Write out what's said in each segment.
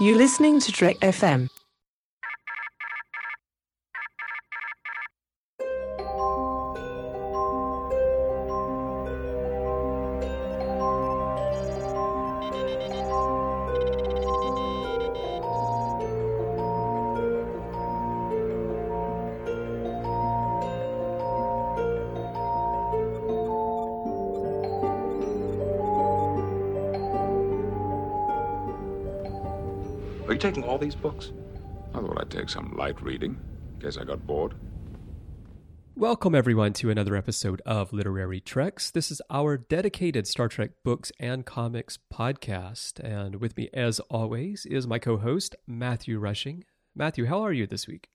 You're listening to Trek FM. These books? I thought I'd take some light reading. Guess I got bored. Welcome, everyone, to another episode of Literary Treks. This is our dedicated Star Trek books and comics podcast. And with me, as always, is my co host, Matthew Rushing. Matthew, how are you this week?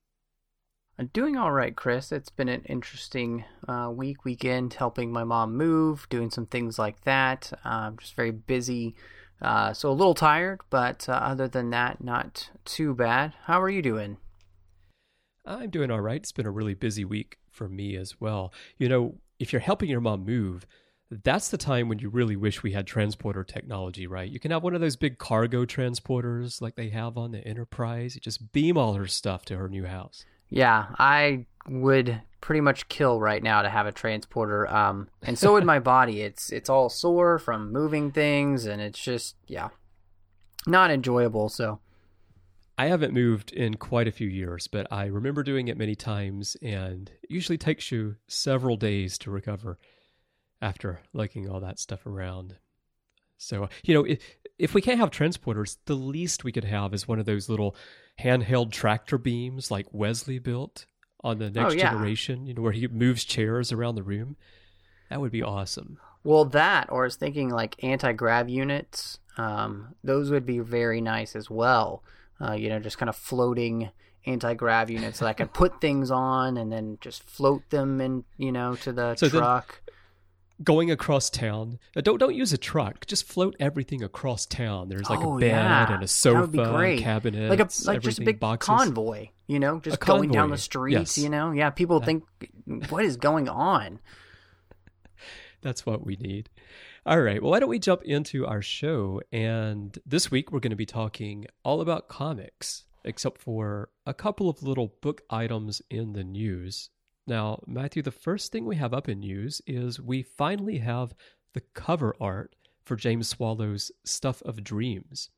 I'm doing all right, Chris. It's been an interesting uh, week, weekend, helping my mom move, doing some things like that. I'm just very busy. Uh, so a little tired, but uh, other than that, not too bad. How are you doing? I'm doing all right. It's been a really busy week for me as well. You know, if you're helping your mom move, that's the time when you really wish we had transporter technology, right? You can have one of those big cargo transporters like they have on the Enterprise. You just beam all her stuff to her new house. Yeah, I would pretty much kill right now to have a transporter. Um, and so would my body. It's it's all sore from moving things, and it's just yeah, not enjoyable. So I haven't moved in quite a few years, but I remember doing it many times, and it usually takes you several days to recover after lugging all that stuff around. So, you know, if, if we can't have transporters, the least we could have is one of those little handheld tractor beams like Wesley built on the next Oh, yeah. generation, you know, where he moves chairs around the room. That would be awesome. Well, that, or I was thinking like anti grav units. Um, those would be very nice as well. Uh, you know, just kind of floating anti grav units that I could put things on and then just float them in, you know, to the So truck. Going across town, uh, don't don't use a truck. Just float everything across town. There's like oh a bed yeah, and a sofa, that would be great. cabinet, like a like just a big boxes. convoy. You know, just A going down the streets. yes. You know, yeah. People think, what is going on? That's what we need. All right. Well, why don't we jump into our show? And this week we're going to be talking all about comics, except for a couple of little book items in the news. Now, Matthew, the first thing we have up in news is we finally have the cover art for James Swallow's Stuff of Dreams.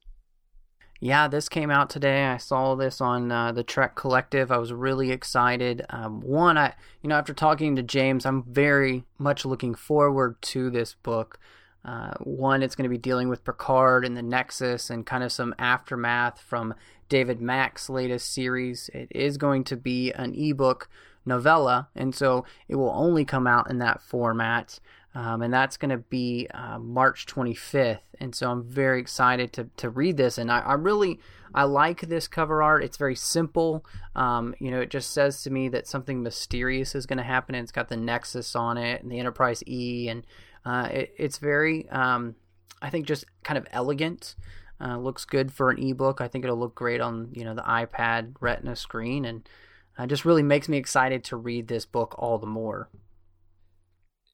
Yeah, this came out today. I saw this on uh, the Trek Collective. I was really excited. Um, one, I you know after talking to James, I'm very much looking forward to this book. Uh, one, it's going to be dealing with Picard and the Nexus and kind of some aftermath from David Mack's latest series. It is going to be an ebook novella, and so it will only come out in that format. Um, and that's going to be uh, March 25th. And so I'm very excited to, to read this. And I, I really I like this cover art. It's very simple. Um, you know, it just says to me that something mysterious is going to happen. And it's got the Nexus on it and the Enterprise E, and uh, it, it's very um, I think just kind of elegant. Uh, looks good for an ebook. I think it'll look great on you know the iPad Retina screen, and uh, just really makes me excited to read this book all the more.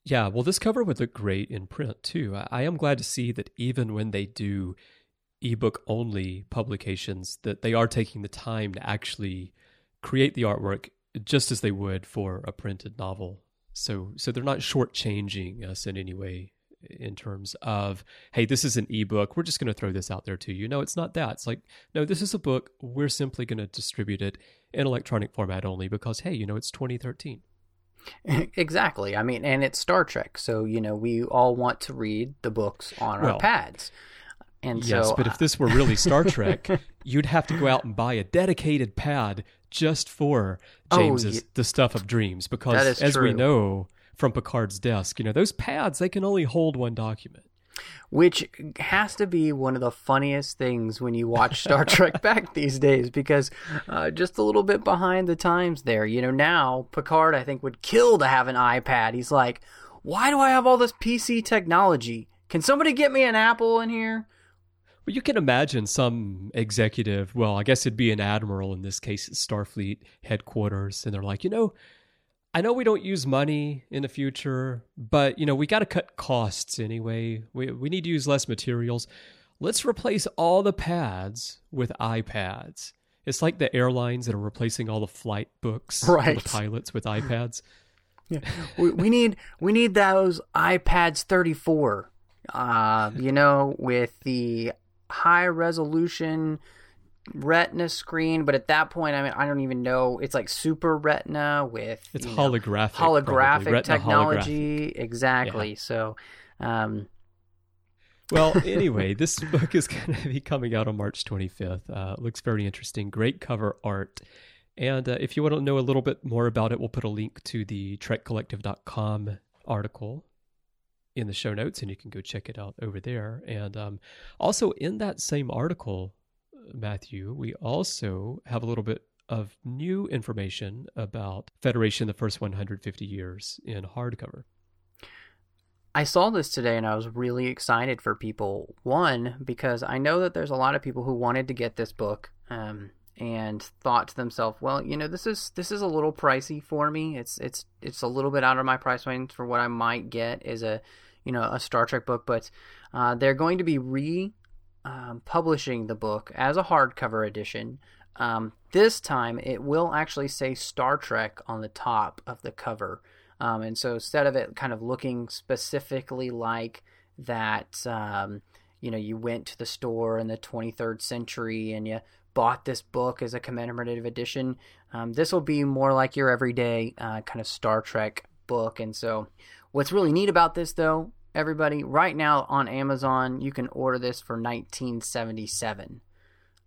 Yeah, well, this cover would look great in print too. I am glad to see that even when they do ebook only publications, that they are taking the time to actually create the artwork just as they would for a printed novel. So, so they're not shortchanging us in any way in terms of, hey, this is an ebook. We're just going to throw this out there to you. No, it's not that. It's like, no, this is a book. We're simply going to distribute it in electronic format only because, hey, you know, it's 2013. exactly. I mean, and it's Star Trek, so you know we all want to read the books on our pads. And yes, so, but uh, if this were really Star Trek, you'd have to go out and buy a dedicated pad just for Oh, James's the stuff of dreams because as we know from Picard's desk, you know, those pads they can only hold one document. which has to be one of the funniest things when you watch Star Trek back these days, because uh, just a little bit behind the times there. You know, now Picard I think would kill to have an iPad. He's like, why do I have all this PC technology? Can somebody get me an Apple in here? Well, you can imagine some executive, well, I guess it'd be an admiral in this case at Starfleet headquarters, and they're like, you know, I know we don't use money in the future, but you know, we got to cut costs anyway. We we need to use less materials. let's replace all the pads with iPads. It's like the airlines that are replacing all the flight books for the pilots with iPads. Yeah. we, we need we need those iPads 34. Uh, you know, with the high resolution retina screen, but at that point I mean I don't even know it's like super retina with It's you know, holographic. probably. holographic technology exactly. So um Well, anyway, this book is going to be coming out on March 25th. Uh, looks very interesting. Great cover art. And uh, if you want to know a little bit more about it, we'll put a link to the trekcollective.com article in the show notes, and you can go check it out over there. And um, also, in that same article, Matthew, we also have a little bit of new information about Federation the first 150 years in hardcover. I saw this today and I was really excited for people. One, because I know that there's a lot of people who wanted to get this book um, and thought to themselves, well, you know, this is this is a little pricey for me. It's it's it's a little bit out of my price range for what I might get is a you know a Star Trek book, but uh, they're going to be re um, publishing the book as a hardcover edition. Um, this time, it will actually say Star Trek on the top of the cover. Um, and so instead of it kind of looking specifically like that, um, you know, you went to the store in the 23rd century and you bought this book as a commemorative edition, um, this will be more like your everyday uh, kind of Star Trek book. And so, what's really neat about this, though, everybody, right now on Amazon, you can order this for 1977.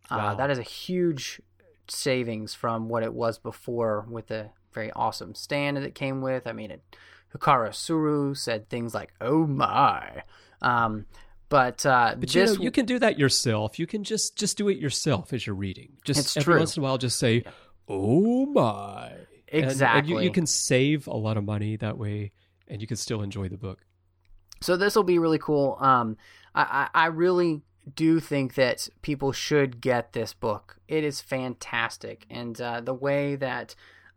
Uh, Wow. that is a huge savings from what it was before with the very awesome stand that it came with. I mean, it, Hikaru Sulu said things like, "Oh my," um, but uh, But you know, you can do that yourself. You can just just do it yourself as you're reading. Just It's every true. once in a while, just say, "Oh my!" And- And, Exactly. you, you can save a lot of money that way, and you can still enjoy the book. So this will be really cool. Um, I, I, I really do think that people should get this book. It is fantastic, and uh, the way that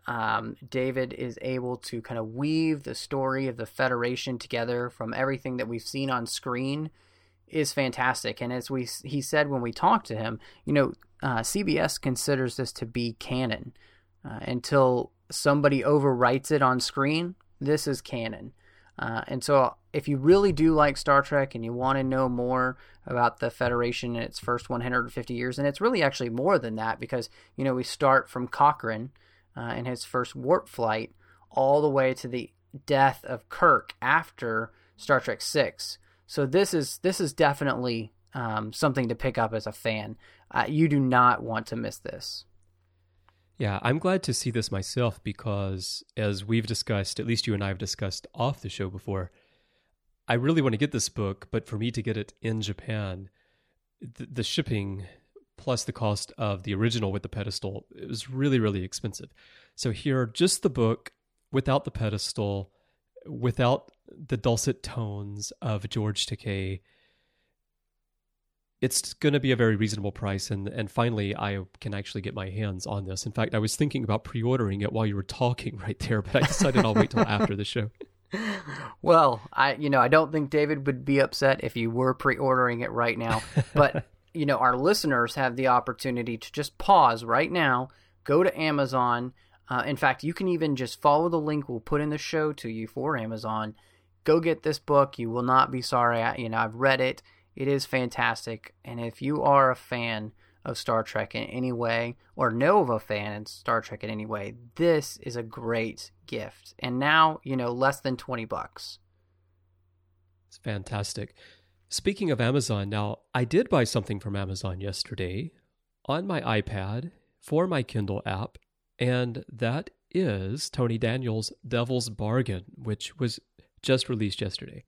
um, David is able to kind of weave the story of the Federation together from everything that we've seen on screen is fantastic. And as we he said when we talked to him, you know, uh, CBS considers this to be canon uh, until somebody overwrites it on screen. This is canon. Uh, and so, if you really do like Star Trek and you want to know more about the Federation in its first 150 years, and it's really actually more than that because, you know, we start from Cochrane uh, in his first warp flight all the way to the death of Kirk after Star Trek 6. So, this is, this is definitely um, something to pick up as a fan. Uh, you do not want to miss this. Yeah, I'm glad to see this myself because, as we've discussed, at least you and I have discussed off the show before, I really want to get this book, but for me to get it in Japan, the, the shipping plus the cost of the original with the pedestal it was really, really expensive. So here, just the book without the pedestal, without the dulcet tones of George Takei, it's going to be a very reasonable price and and finally I can actually get my hands on this. In fact, I was thinking about pre-ordering it while you were talking right there, but I decided I'll wait till after the show. Well, I you know I don't think David would be upset if you were pre-ordering it right now, but you know our listeners have the opportunity to just pause right now, go to Amazon. Uh, in fact, you can even just follow the link we'll put in the show to you for Amazon. Go get this book. You will not be sorry. I, you know I've read it. It is fantastic, and if you are a fan of Star Trek in any way, or know of a fan in Star Trek in any way, this is a great gift. And now, you know, less than 20 bucks. It's fantastic. Speaking of Amazon, now I did buy something from Amazon yesterday on my iPad for my Kindle app, and that is Tony Daniel's Devil's Bargain, which was just released yesterday.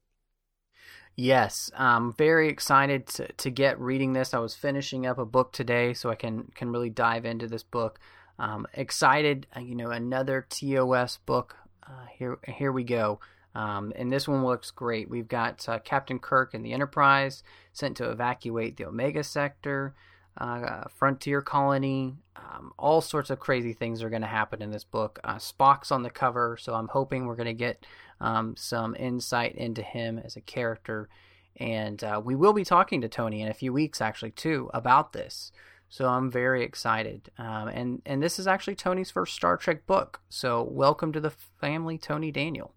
Yes, I'm very excited to, to get reading this. I was finishing up a book today, so I can can really dive into this book. Um, excited, uh, you know, another TOS book. Uh, here, here we go. Um, and this one looks great. We've got uh, Captain Kirk and the Enterprise sent to evacuate the Omega Sector, uh, Frontier Colony. Um, all sorts of crazy things are going to happen in this book. Uh, Spock's on the cover, so I'm hoping we're going to get um, some insight into him as a character And uh, we will be talking to Tony in a few weeks, actually, too, about this. So I'm very excited. Um, and, and this is actually Tony's first Star Trek book. So welcome to the family, Tony Daniel.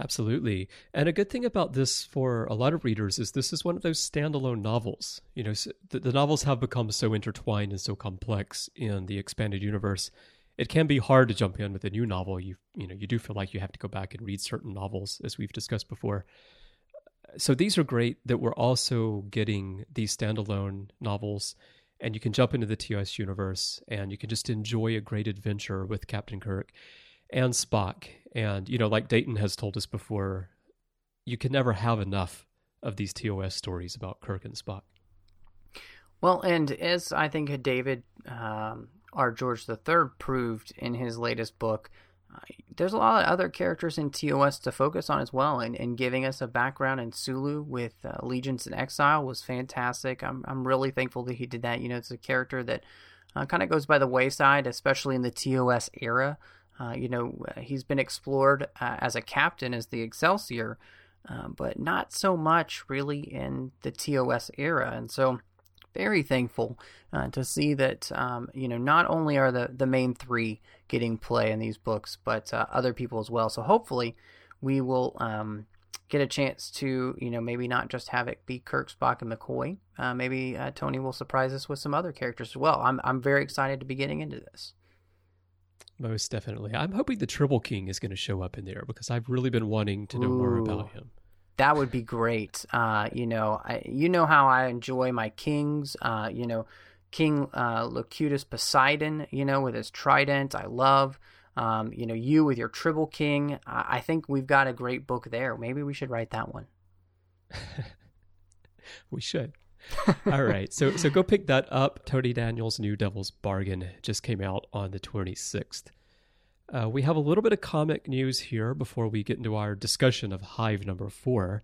Absolutely. And a good thing about this for a lot of readers is this is one of those standalone novels. You know, the, the, novels have become so intertwined and so complex in the expanded universe. It can be hard to jump in with a new novel. You you know, you do feel like you have to go back and read certain novels as we've discussed before. So these are great that we're also getting these standalone novels and you can jump into the TOS universe and you can just enjoy a great adventure with Captain Kirk and Spock. And, you know, like Dayton has told us before, you can never have enough of these TOS stories about Kirk and Spock. Well, and as I think David um, R. George III proved in his latest book, uh, there's a lot of other characters in TOS to focus on as well, and, and giving us a background in Sulu with uh, Allegiance in Exile was fantastic. I'm I'm really thankful that he did that. You know, it's a character that uh, kind of goes by the wayside, especially in the TOS era. Uh, you know, uh, he's been explored uh, as a captain as the Excelsior, but not so much really in the TOS era. And so, very thankful uh, to see that, um, you know, not only are the, the main three getting play in these books, but uh, other people as well. So, hopefully, we will um, get a chance to, you know, maybe not just have it be Kirk, Spock, and McCoy. maybe Tony will surprise us with some other characters as well. I'm, I'm very excited to be getting into this. Most definitely. I'm hoping the Tribble King is going to show up in there because I've really been wanting to know Ooh, more about him. That would be great. Uh, you know, I, you know how I enjoy my kings. Uh, you know, King uh, Locutus Poseidon. You know, with his trident, I love. Um, you know, you with your Tribble King. I, I think we've got a great book there. Maybe we should write that one. we should. All right. So so go pick that up. Tony Daniel's New Devil's Bargain just came out on the 26th. Uh, we have a little bit of comic news here before we get into our discussion of Hive number four.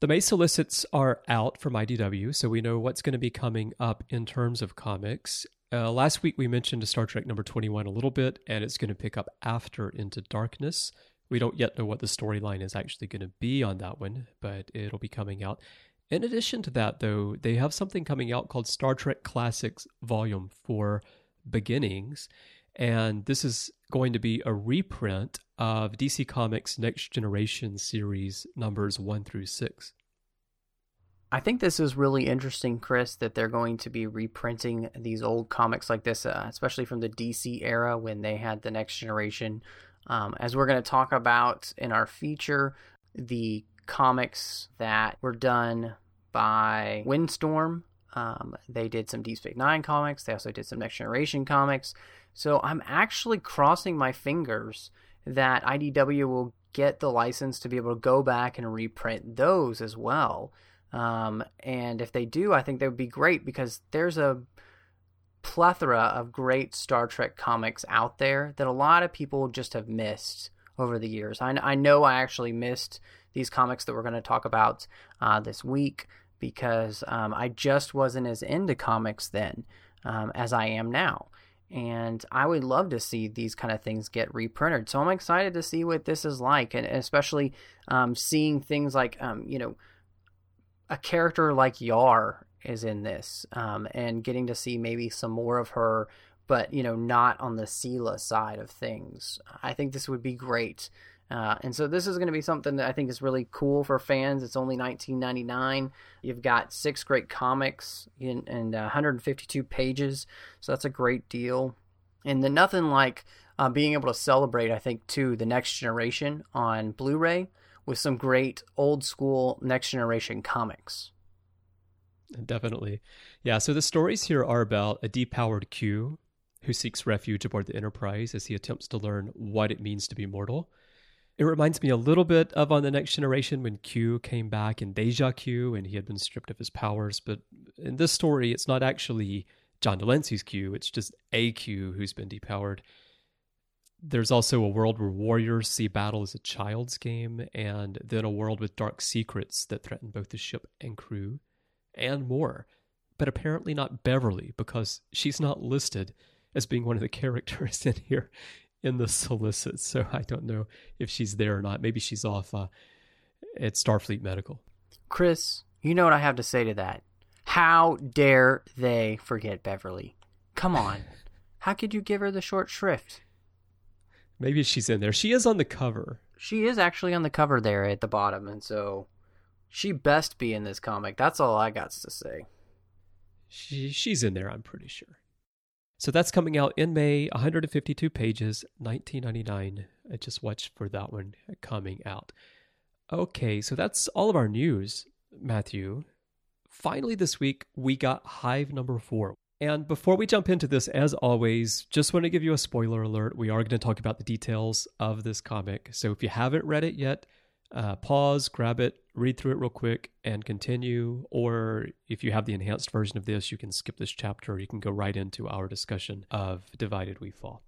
The May solicits are out from IDW, so we know what's going to be coming up in terms of comics. Uh, last week we mentioned Star Trek number 21 a little bit, and it's going to pick up after Into Darkness. We don't yet know what the storyline is actually going to be on that one, but it'll be coming out. In addition to that, though, they have something coming out called Star Trek Classics Volume 4 Beginnings. And this is going to be a reprint of DC Comics Next Generation series numbers 1 through 6. I think this is really interesting, Chris, that they're going to be reprinting these old comics like this, uh, especially from the DC era when they had the Next Generation. Um, as we're going to talk about in our feature, the comics that were done by Wildstorm. Um, they did some Deep Space Nine comics. They also did some Next Generation comics. So I'm actually crossing my fingers that IDW will get the license to be able to go back and reprint those as well. Um, and if they do, I think that would be great because there's a plethora of great Star Trek comics out there that a lot of people just have missed over the years. I, I know I actually missed these comics that we're going to talk about uh, this week because um, I just wasn't as into comics then um, as I am now. And I would love to see these kind of things get reprinted. So I'm excited to see what this is like, and especially um, seeing things like, um, you know, a character like Yar is in this, um, and getting to see maybe some more of her, but you know, not on the Sela side of things. I think this would be great. Uh, and so this is going to be something that I think is really cool for fans. It's only 19.99. You've got six great comics in, and uh, 152 pages, so that's a great deal. And then nothing like uh, being able to celebrate, I think, too, the next generation on Blu-ray with some great old school next generation comics. Definitely, yeah. So the stories here are about a depowered Q who seeks refuge aboard the Enterprise as he attempts to learn what it means to be mortal. It reminds me a little bit of on the next generation when Q came back in Deja Q and he had been stripped of his powers. But in this story, it's not actually John de Lancie's Q, it's just a Q who's been depowered. There's also a world where warriors see battle as a child's game, and then a world with dark secrets that threaten both the ship and crew, and more. But apparently not Beverly, because she's not listed as being one of the characters in here in the solicit. So I don't know if she's there or not. Maybe she's off uh, It's Starfleet Medical. Chris, you know what I have to say to that. How dare they forget Beverly? Come on. How could you give her the short shrift? Maybe she's in there. She is on the cover. She is actually on the cover there at the bottom, and so she best be in this comic. That's all I got to say. She she's in there, I'm pretty sure. So that's coming out in May, 152 pages, 1999. I just watched for that one coming out. Okay, so that's all of our news, Matthew. Finally, this week, we got Hive number four. And before we jump into this, as always, just want to give you a spoiler alert. We are going to talk about the details of this comic. So if you haven't read it yet, uh, pause, grab it, read through it real quick, and continue. Or if you have the enhanced version of this, you can skip this chapter. Or You can go right into our discussion of Divided We Fall.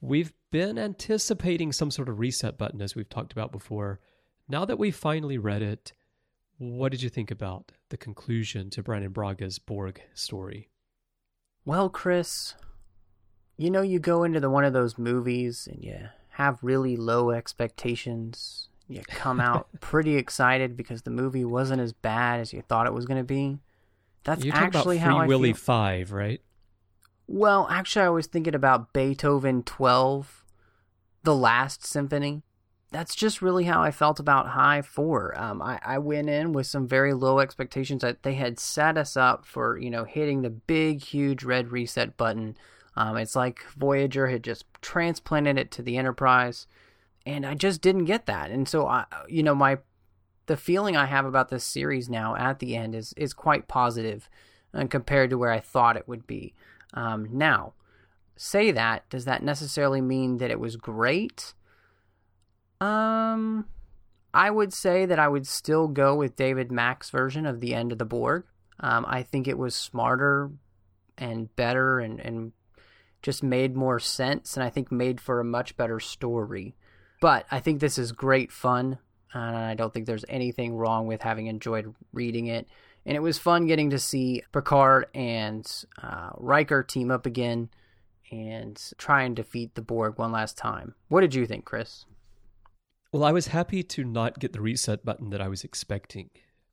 We've been anticipating some sort of reset button, as we've talked about before. Now that we've finally read it, what did you think about the conclusion to Brannon Braga's Borg story? Well, Chris, you know, you go into the one of those movies and you have really low expectations. You come out pretty excited because the movie wasn't as bad as you thought it was going to be. That's You're actually about Free how I Willy feel. Five, right? Well, actually, I was thinking about Beethoven 12, the last symphony. That's just really how I felt about Hive 4. Um, I, I went in with some very low expectations that they had set us up for, you know, hitting the big, huge red reset button. Um, it's like Voyager had just transplanted it to the Enterprise, and I just didn't get that. And so, I, you know, my the feeling I have about this series now at the end is is quite positive, uh, compared to where I thought it would be. Um, now, say that does that necessarily mean that it was great? Um, I would say that I would still go with David Mack's version of the end of the Borg. Um, I think it was smarter and better and, and just made more sense, and I think made for a much better story. But I think this is great fun, and I don't think there's anything wrong with having enjoyed reading it. And it was fun getting to see Picard and uh, Riker team up again and try and defeat the Borg one last time. What did you think, Chris? Well, I was happy to not get the reset button that I was expecting.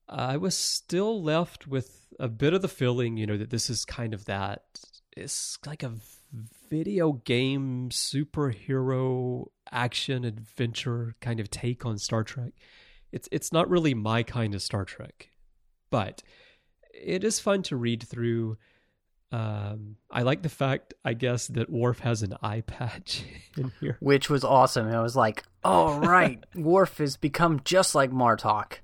I was still left with a bit of the feeling, you know, that this is kind of that. It's like a video game superhero action adventure kind of take on Star Trek. It's it's not really my kind of Star Trek, but it is fun to read through. Um, I like the fact, I guess, that Worf has an eye patch in here. Which was awesome. I was like, oh, right. Worf has become just like Martok.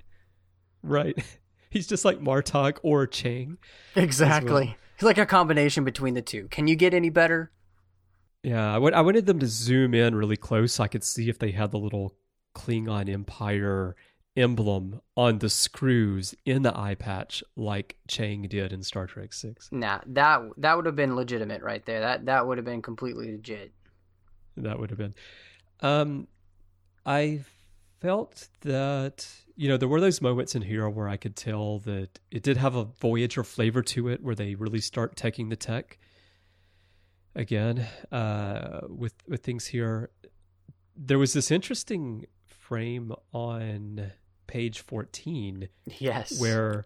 Right. He's just like Martok or Chang. Exactly. He's like a combination between the two. Can you get any better? Yeah, I, w- I wanted them to zoom in really close so I could see if they had the little Klingon Empire emblem on the screws in the eye patch like Chang did in Star Trek 6. Nah, that that would have been legitimate right there. That that would have been completely legit. That would have been. Um, I felt that you know there were those moments in here where I could tell that it did have a Voyager flavor to it, where they really start taking the tech again uh, with with things here. There was this interesting frame on page fourteen Yes. where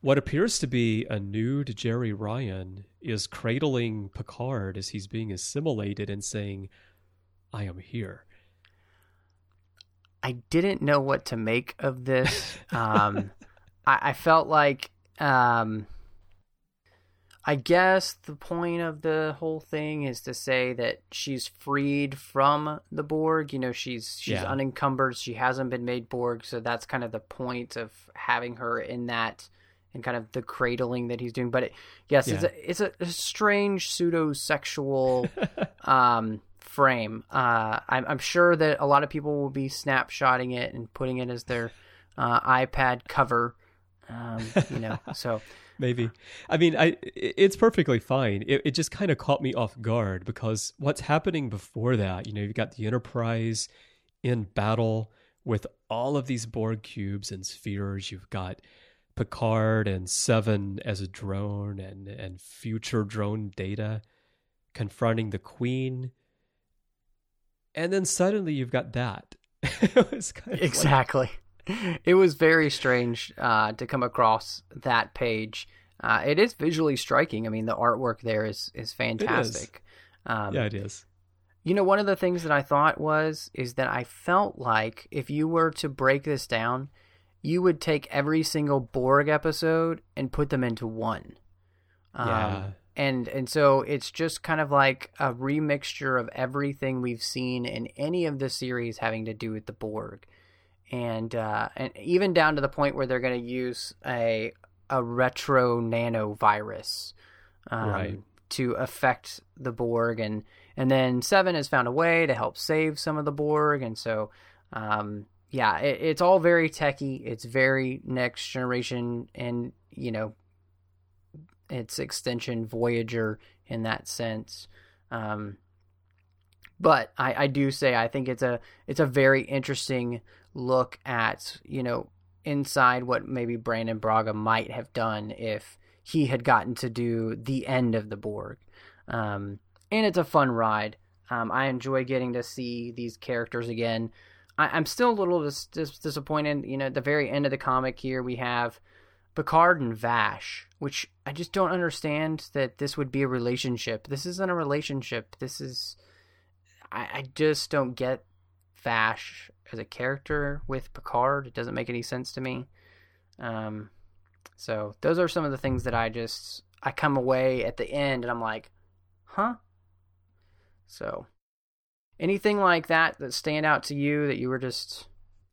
what appears to be a nude Jeri Ryan is cradling Picard as he's being assimilated and saying, I am here. I didn't know what to make of this. Um, I, I felt like, um, I guess the point of the whole thing is to say that she's freed from the Borg. You know, she's she's Yeah. unencumbered. She hasn't been made Borg, so that's kind of the point of having her in that and kind of the cradling that he's doing. But it, yes, it's a it's a, a strange pseudo sexual um, frame. Uh, I'm, I'm sure that a lot of people will be snapshotting it and putting it as their uh, iPad cover. Um, you know, so Maybe. I mean, I it's perfectly fine. It, it just kind of caught me off guard because what's happening before that, you know, you've got the Enterprise in battle with all of these Borg cubes and spheres. You've got Picard and Seven as a drone and, and future drone data confronting the Queen. And then suddenly you've got that. exactly. It was very strange uh, to come across that page. Uh, it is visually striking. I mean, the artwork there is is fantastic. Um, yeah, it is. You know, one of the things that I thought was is that I felt like if you were to break this down, you would take every single Borg episode and put them into one. Um, yeah. And and so it's just kind of like a remixture of everything we've seen in any of the series having to do with the Borg, and uh, and even down to the point where they're going to use a a retro nanovirus um, Right. to affect the Borg, and and then Seven has found a way to help save some of the Borg, and so um, yeah, it, it's all very techy. It's very next generation, and you know, its extension Voyager in that sense. Um, but I, I do say I think it's a it's a very interesting look at you know inside what maybe Brannon Braga might have done if he had gotten to do the end of the Borg. Um, and it's a fun ride. Um, I enjoy getting to see these characters again. I, I'm still a little dis- dis- disappointed. You know, at the very end of the comic here, we have Picard and Vash, which I just don't understand that this would be a relationship. This isn't a relationship. This is. I, I just don't get Vash as a character with Picard. It doesn't make any sense to me. Um, so those are some of the things that I just I come away at the end and I'm like, huh? So anything like that that stand out to you that you were just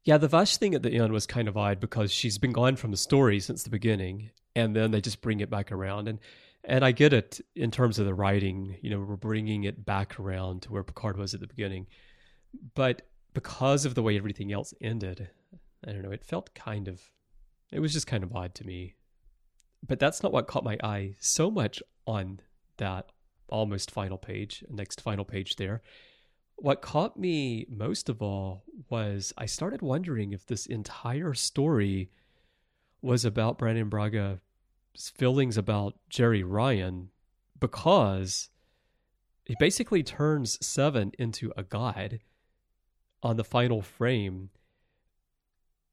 Yeah, the Vash thing at the end was kind of odd because she's been gone from the story since the beginning, and then they just bring it back around. And and I get it in terms of the writing. You know, we're bringing it back around to where Picard was at the beginning, but because of the way everything else ended, I don't know. It felt kind of, it was just kind of odd to me. But that's not what caught my eye so much on that almost final page, next final page there. What caught me most of all was I started wondering if this entire story was about Brannon Braga's feelings about Jeri Ryan because he basically turns Seven into a god on the final frame.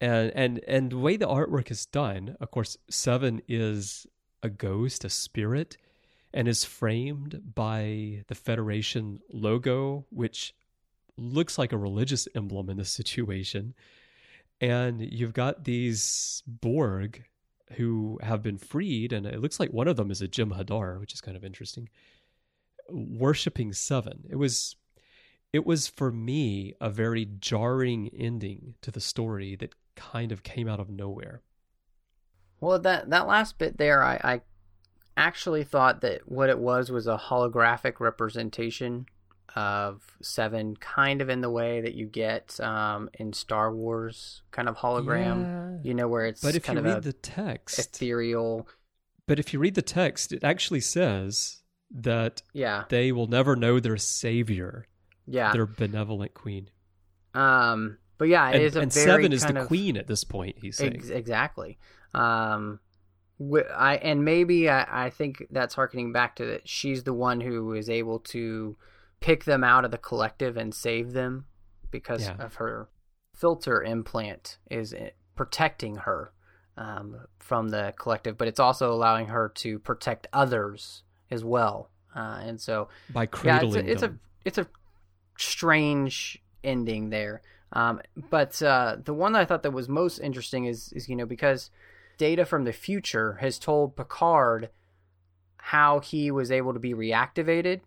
And and and the way the artwork is done, of course, Seven is a ghost, a spirit, and is framed by the Federation logo, which looks like a religious emblem in this situation. And you've got these Borg who have been freed, and it looks like one of them is a Jem'Hadar, which is kind of interesting, worshipping Seven. It was it was for me a very jarring ending to the story that kind of came out of nowhere. Well, that that last bit there, I, I actually thought that what it was was a holographic representation of Seven, kind of in the way that you get um, in Star Wars, kind of hologram. Yeah. You know, where it's But if kind you of read a the text, ethereal. but if you read the text, it actually says that Yeah, they will never know their savior, yeah. their benevolent queen. Um, but yeah, it And, is a and Seven is the of- queen at this point, he's saying. Ex- exactly. Um, wi- I and maybe I, I think that's harkening back to that she's the one who is able to pick them out of the collective and save them because Yeah. of her filter implant is eh, protecting her um, from the collective, but it's also allowing her to protect others as well. Uh, and so by yeah, cradling it's a, it's a it's a strange ending there. Um, but uh, the one that I thought that was most interesting is is you know because data from the future has told Picard how he was able to be reactivated.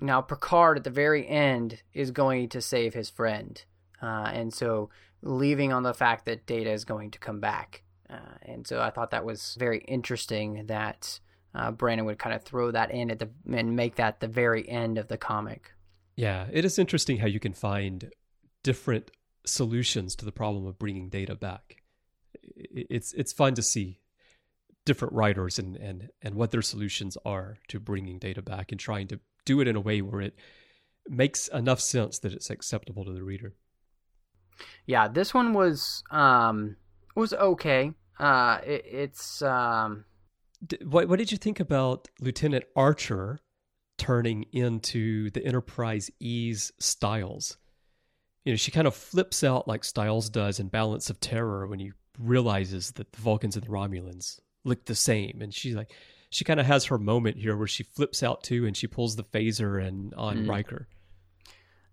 Now Picard at the very end is going to save his friend, uh, and so leaving on the fact that Data is going to come back. Uh, and so I thought that was very interesting that uh, Brannon would kind of throw that in at the and make that the very end of the comic. Yeah, it is interesting how you can find different solutions to the problem of bringing data back. It's it's fun to see different writers and and and what their solutions are to bringing data back and trying to do it in a way where it makes enough sense that it's acceptable to the reader. Yeah, this one was um was okay. Uh, it, it's um D- What what did you think about Lieutenant Archer turning into the Enterprise E's Stiles? you know, she kind of flips out like Stiles does in Balance of Terror when he realizes that the Vulcans and the Romulans look the same. And she's like, she kind of has her moment here where she flips out too and she pulls the phaser and on mm. Riker.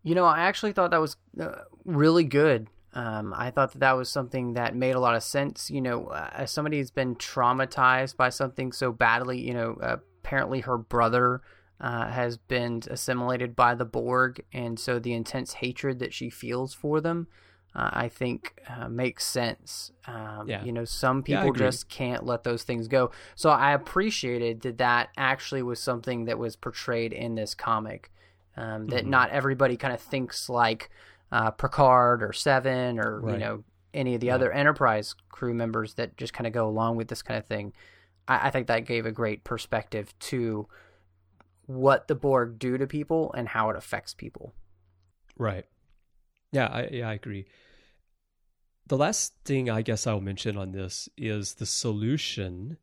You know, I actually thought that was uh, really good. Um, I thought that that was something that made a lot of sense. You know, uh, as somebody who's been traumatized by something so badly, you know, uh, apparently her brother uh, has been assimilated by the Borg, and so the intense hatred that she feels for them, uh, I think, uh, makes sense. Um, yeah. You know, some people yeah, just can't let those things go. So I appreciated that that actually was something that was portrayed in this comic. Um, that mm-hmm. not everybody kind of thinks like uh, Picard or Seven or right. you know any of the yeah. other Enterprise crew members that just kind of go along with this kind of thing. I, I think that gave a great perspective to what the Borg do to people and how it affects people. Right. Yeah, I yeah, I agree. The last thing I guess I'll mention on this is the solution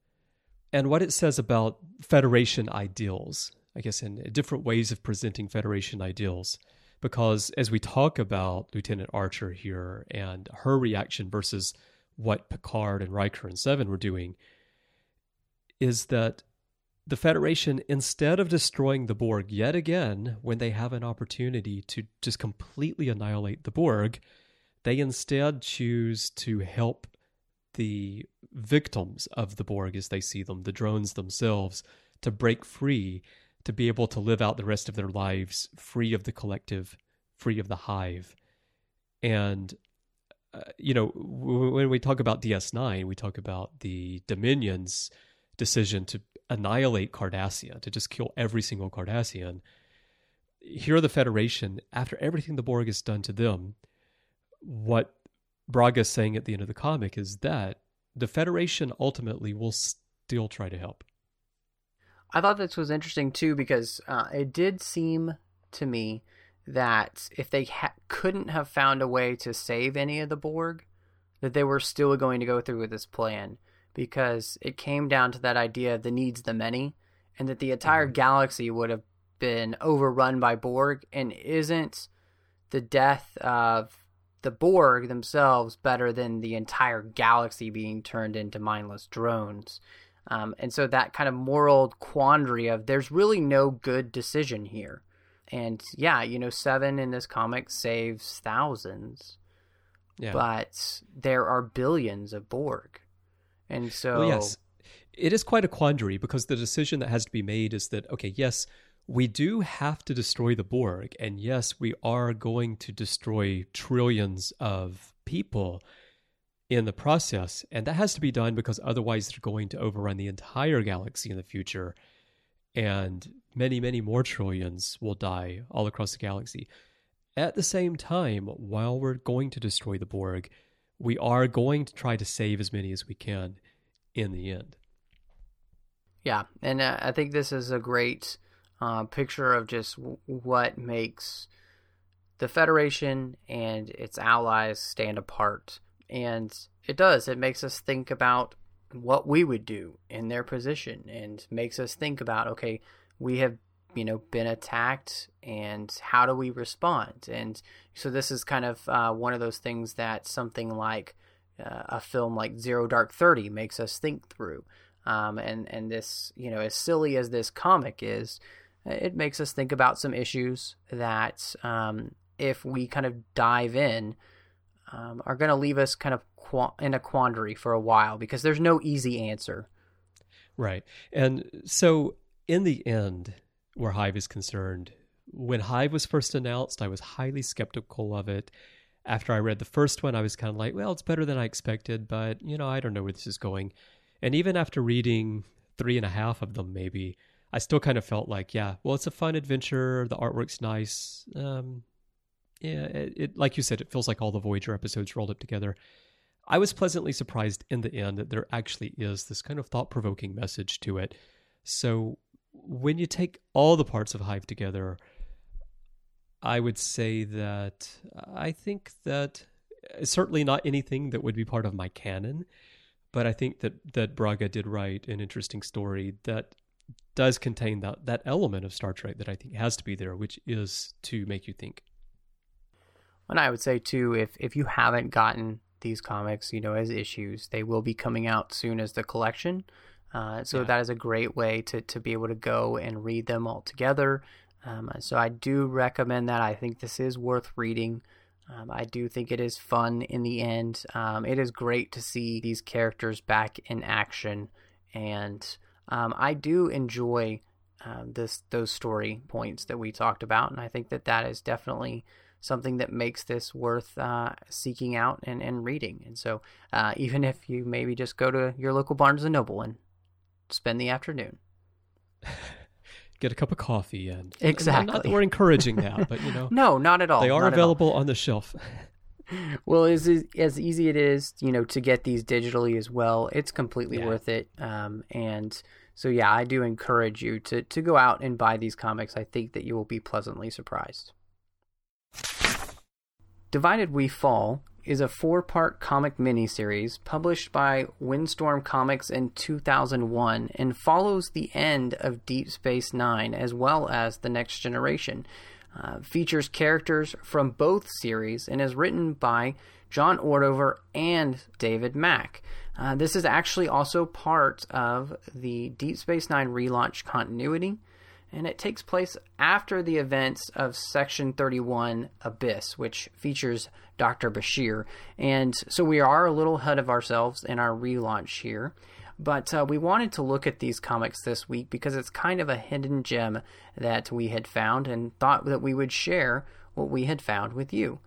and what it says about Federation ideals. I guess in different ways of presenting Federation ideals. Because as we talk about Lieutenant Archer here and her reaction versus what Picard and Riker and Seven were doing, is that the Federation, instead of destroying the Borg yet again when they have an opportunity to just completely annihilate the Borg, they instead choose to help the victims of the Borg as they see them, the drones themselves, to break free, to be able to live out the rest of their lives free of the collective, free of the hive. And, uh, you know, w- when we talk about DS9, we talk about the Dominion's decision to annihilate Cardassia, to just kill every single Cardassian. Here, the Federation, after everything the Borg has done to them, what Braga is saying at the end of the comic is that the Federation ultimately will still try to help. I thought this was interesting too because uh, it did seem to me that if they ha- couldn't have found a way to save any of the Borg, that they were still going to go through with this plan because it came down to that idea of the needs the many and that the entire mm-hmm. galaxy would have been overrun by Borg and isn't the death of the Borg themselves better than the entire galaxy being turned into mindless drones. Um, and so that kind of moral quandary of there's really no good decision here. And yeah, you know, Seven in this comic saves thousands, yeah. but there are billions of Borg. And so, well, yes, it is quite a quandary because the decision that has to be made is that, okay, yes, we do have to destroy the Borg. And yes, we are going to destroy trillions of people in the process. And that has to be done because otherwise they're going to overrun the entire galaxy in the future. And many, many more trillions will die all across the galaxy. At the same time, while we're going to destroy the Borg, we are going to try to save as many as we can in the end. Yeah, and uh, I think this is a great uh, picture of just what makes the Federation and its allies stand apart. And it does, it makes us think about what we would do in their position and makes us think about okay, we have you know been attacked and how do we respond? And so this is kind of uh, one of those things that something like uh, a film like zero dark 30 makes us think through. Um, and and this you know as silly as this comic is it makes us think about some issues that um, if we kind of dive in um, are going to leave us kind of qu- in a quandary for a while because there's no easy answer. Right. And so in the end where Hive is concerned. When Hive was first announced, I was highly skeptical of it. After I read the first one, I was kind of like, well, it's better than I expected, but, you know, I don't know where this is going. And even after reading three and a half of them, maybe, I still kind of felt like, yeah, well, it's a fun adventure. The artwork's nice. Um, yeah, it, it, like you said, it feels like all the Voyager episodes rolled up together. I was pleasantly surprised in the end that there actually is this kind of thought provoking message to it. So when you take all the parts of Hive together, I would say that I think that uh, certainly not anything that would be part of my canon, but I think that that Braga did write an interesting story that does contain that that element of Star Trek that I think has to be there, which is to make you think. And I would say too, if if you haven't gotten these comics, you know, as issues, they will be coming out soon as the collection. Uh, so Yeah. that is a great way to to be able to go and read them all together. Um, so I do recommend that. I think this is worth reading. Um, I do think it is fun in the end. Um, it is great to see these characters back in action, and um, I do enjoy uh, this those story points that we talked about, and I think that that is definitely something that makes this worth uh, seeking out and, and reading. And so, uh, even if you maybe just go to your local Barnes and Noble and spend the afternoon, Get a cup of coffee and Not that Exactly. we're encouraging that, but you know no, not at all. they are not available on the shelf. Well, as as easy it is, you know, to get these digitally as well, it's completely Yeah. worth it. Um, and so, yeah, I do encourage you to to go out and buy these comics. I think that you will be pleasantly surprised. Divided We Fall is a four part comic miniseries published by Wildstorm Comics in 2001 and follows the end of Deep Space Nine as well as The Next Generation. Uh, features characters from both series and is written by John Ordover and David Mack. Uh, this is actually also part of the Deep Space Nine relaunch continuity and it takes place after the events of Section 31 Abyss, which features Dr. Bashir. And so we are a little ahead of ourselves in our relaunch here. But uh, we wanted to look at these comics this week because it's kind of a hidden gem that we had found and thought that we would share what we had found with you.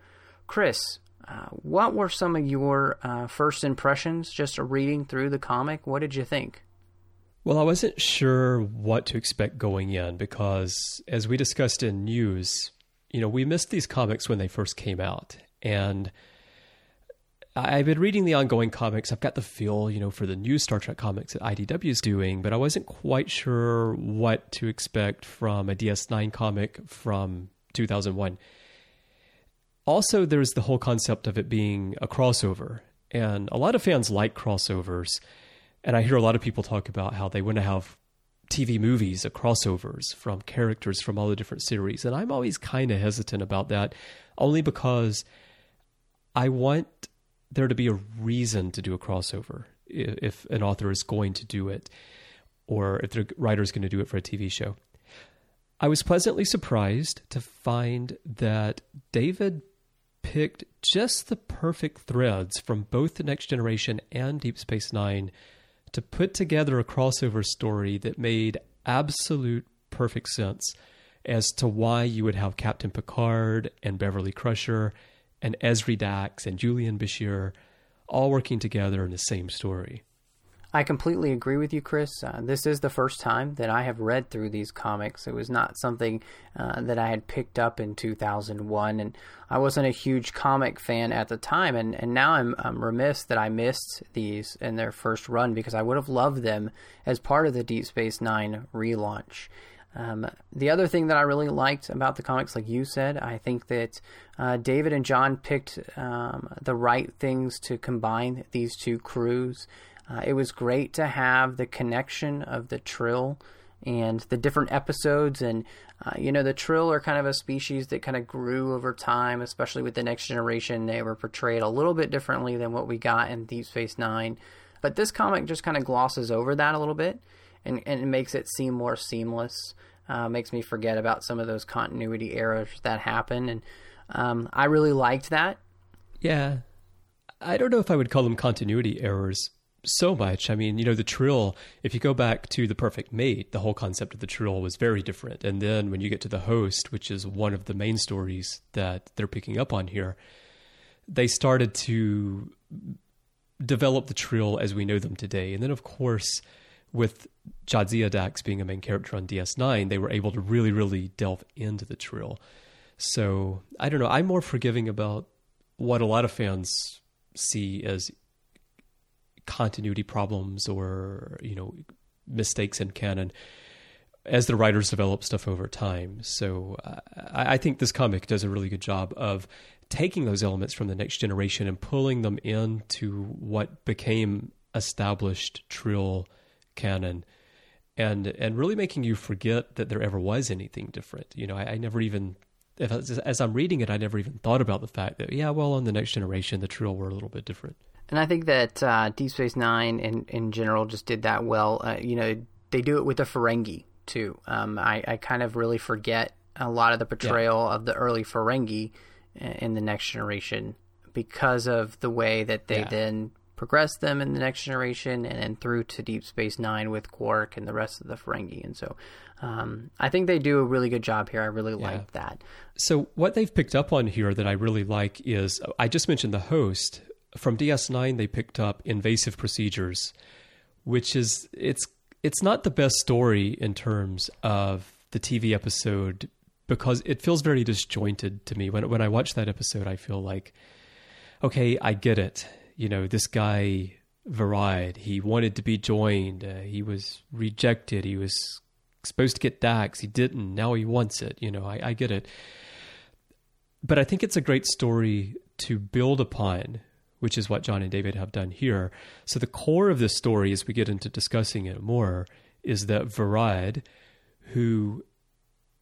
Chris, uh, what were some of your uh, first impressions just reading through the comic? What did you think? Well, I wasn't sure what to expect going in because, as we discussed in news, you know, we missed these comics when they first came out. And I've been reading the ongoing comics. I've got the feel, you know, for the new Star Trek comics that IDW is doing, but I wasn't quite sure what to expect from a DS9 comic from 2001. Also, there's the whole concept of it being a crossover. And a lot of fans like crossovers. And I hear a lot of people talk about how they want to have TV movies, crossovers from characters from all the different series. And I'm always kind of hesitant about that, only because I want there to be a reason to do a crossover if an author is going to do it, or if the writer is going to do it for a TV show. I was pleasantly surprised to find that David picked just the perfect threads from both The Next Generation and Deep Space Nine to put together a crossover story that made absolute perfect sense as to why you would have Captain Picard and Beverly Crusher and Ezri Dax and Julian Bashir all working together in the same story. I completely agree with you, Chris. Uh, this is the first time that I have read through these comics. It was not something uh, that I had picked up in 2001, and I wasn't a huge comic fan at the time. And, and now I'm, I'm remiss that I missed these in their first run because I would have loved them as part of the Deep Space Nine relaunch. Um, the other thing that I really liked about the comics, like you said, I think that uh, David and John picked um, the right things to combine these two crews. Uh, it was great to have the connection of the Trill and the different episodes. And, uh, you know, the Trill are kind of a species that kind of grew over time, especially with the next generation. They were portrayed a little bit differently than what we got in Deep Space Nine. But this comic just kind of glosses over that a little bit and, and it makes it seem more seamless. Uh, makes me forget about some of those continuity errors that happen. And um, I really liked that. Yeah. I don't know if I would call them continuity errors so much. I mean, you know, the Trill, if you go back to The Perfect Mate, the whole concept of the Trill was very different. And then when you get to The Host, which is one of the main stories that they're picking up on here, they started to develop the Trill as we know them today. And then, of course, with Jadzia Dax being a main character on DS9, they were able to really, really delve into the Trill. So I don't know. I'm more forgiving about what a lot of fans see as continuity problems or you know mistakes in canon as the writers develop stuff over time. So uh, I, think this comic does a really good job of taking those elements from the next generation and pulling them into what became established Trill canon and and really making you forget that there ever was anything different. You know, I, I never even if, as I'm reading it, I never even thought about the fact that yeah, well, on the next generation, the Trill were a little bit different. And I think that uh, Deep Space Nine in in general just did that well. Uh, you know, they do it with the Ferengi too. Um, I I kind of really forget a lot of the portrayal yeah. of the early Ferengi in the next generation because of the way that they yeah. then progress them in the next generation and then through to Deep Space Nine with Quark and the rest of the Ferengi. And so um, I think they do a really good job here. I really yeah. like that. So what they've picked up on here that I really like is I just mentioned the host from DS9. They picked up invasive procedures, which is it's it's not the best story in terms of the TV episode because it feels very disjointed to me. When when I watch that episode, I feel like, okay, I get it you know, this guy Verad, he wanted to be joined. Uh, he was rejected. He was supposed to get Dax. He didn't. Now he wants it. You know, I, I get it. But I think it's a great story to build upon, which is what John and David have done here. So the core of this story, as we get into discussing it more, is that Verad, who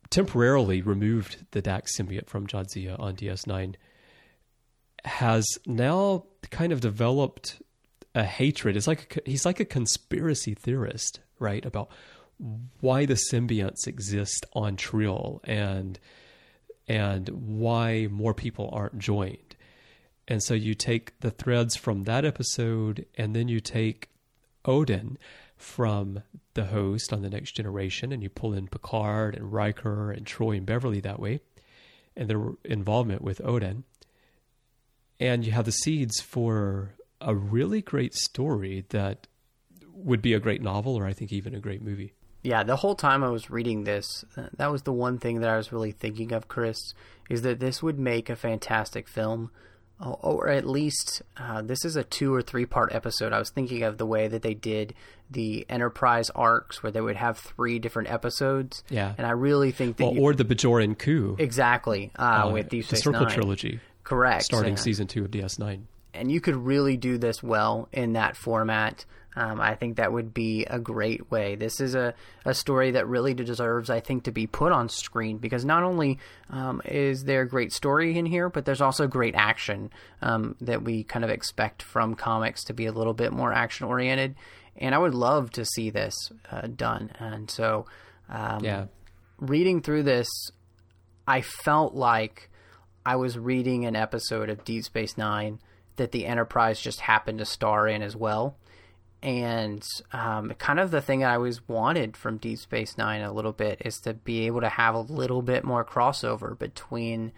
temporarily removed the Dax symbiote from Jadzia on DS9, has now kind of developed a hatred. It's like a, he's like a conspiracy theorist, right? About why the symbionts exist on Trill and and why more people aren't joined. And so you take the threads from that episode and then you take Odan from the host on the next generation and you pull in Picard and Riker and Troi and Beverly that way and their involvement with Odan and you have the seeds for a really great story that would be a great novel or I think even a great movie. Yeah, the whole time I was reading this, uh, that was the one thing that I was really thinking of, Chris, is that this would make a fantastic film. Or at least uh, this is a two or three part episode. I was thinking of the way that they did the Enterprise arcs, where they would have three different episodes. Yeah, and I really think that well, you, or the Bajoran coup exactly uh, uh, with Deep Space the Circle Nine. trilogy. Correct. Starting season two of DS9. And you could really do this well in that format. Um, I think that would be a great way. This is a, a story that really deserves, I think, to be put on screen because not only um, is there great story in here, but there's also great action um, that we kind of expect from comics to be a little bit more action oriented. And I would love to see this uh, done. And so, um, yeah, reading through this, I felt like I was reading an episode of Deep Space Nine that the Enterprise just happened to star in as well. And um, kind of the thing I always wanted from Deep Space Nine a little bit is to be able to have a little bit more crossover between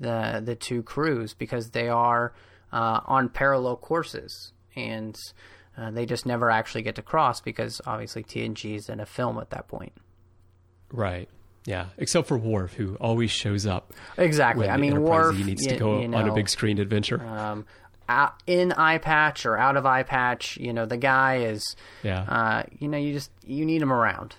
the the two crews because they are uh, on parallel courses and uh, they just never actually get to cross because obviously TNG is in a film at that point. Right. Yeah, except for Worf, who always shows up. Exactly. I mean, Worf needs to go you know, on a big screen adventure. Um, out, in eye patch or out of eye patch, you know, the guy is. Yeah. Uh, you know, you just you need him around.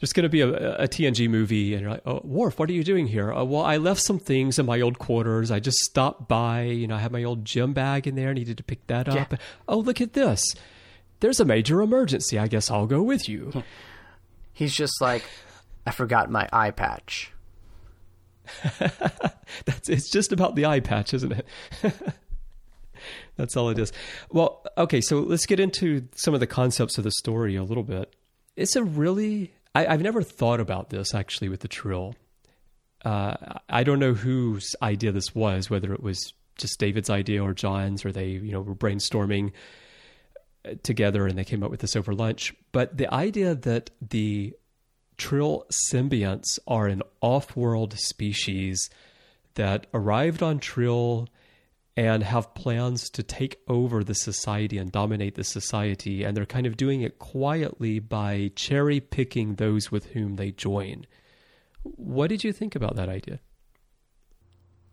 There's going to be a, a, TNG movie, and you're like, "Oh, Worf, what are you doing here?" Uh, well, I left some things in my old quarters. I just stopped by. You know, I had my old gym bag in there. I Needed to pick that up. Yeah. Oh, look at this. There's a major emergency. I guess I'll go with you. He's just like, I forgot my eye patch. That's it's just about the eye patch, isn't it? That's all it is. Well, okay, so let's get into some of the concepts of the story a little bit. It's a really I, have never thought about this actually with the Trill. Uh, I don't know whose idea this was, whether it was just David's idea or John's, or they you know were brainstorming together and they came up with this over lunch. But the idea that the Trill symbionts are an off world species that arrived on Trill and have plans to take over the society and dominate the society. And they're kind of doing it quietly by cherry picking those with whom they join. What did you think about that idea?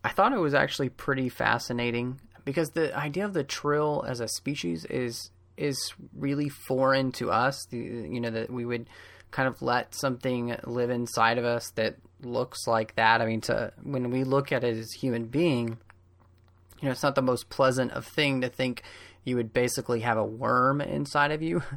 I thought it was actually pretty fascinating because the idea of the Trill as a species is is really foreign to us. You know that we would kind of let something live inside of us that looks like that. I mean, to when we look at it as human being, you know, it's not the most pleasant of thing to think you would basically have a worm inside of you.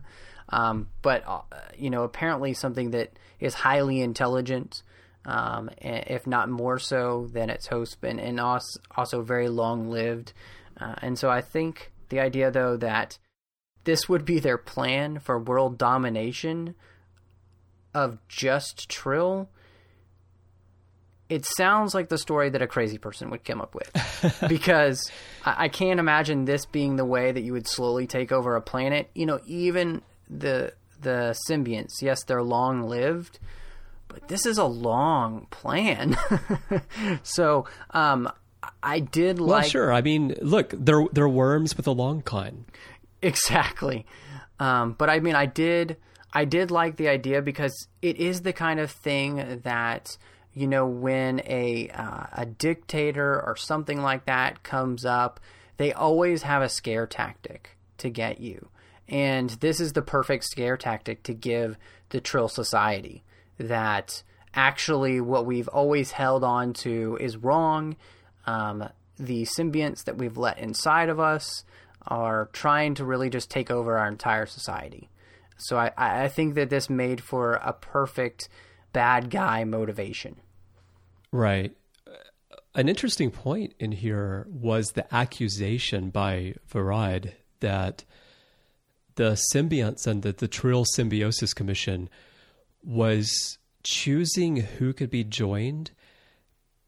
Um, but uh, you know, apparently something that is highly intelligent um, if not more so than its host, and, and also, also very long lived. Uh, and so I think the idea, though, that this would be their plan for world domination of just Trill it sounds like the story that a crazy person would come up with. Because I, I, can't imagine this being the way that you would slowly take over a planet. You know even the the symbionts yes they're long lived but this is a long plan. So um i did well, like sure. I mean look they're they're worms with a long con. Exactly. Um but i mean i did i did like the idea because it is the kind of thing that you know, when a uh, a dictator or something like that comes up, they always have a scare tactic to get you. And this is the perfect scare tactic to give the Trill Society that actually what we've always held on to is wrong. Um, the symbionts that we've let inside of us are trying to really just take over our entire society. So I, I think that this made for a perfect bad guy motivation. Right. Uh, an interesting point in here was the accusation by Verad that the symbionts and the, the Trill Symbiosis Commission was choosing who could be joined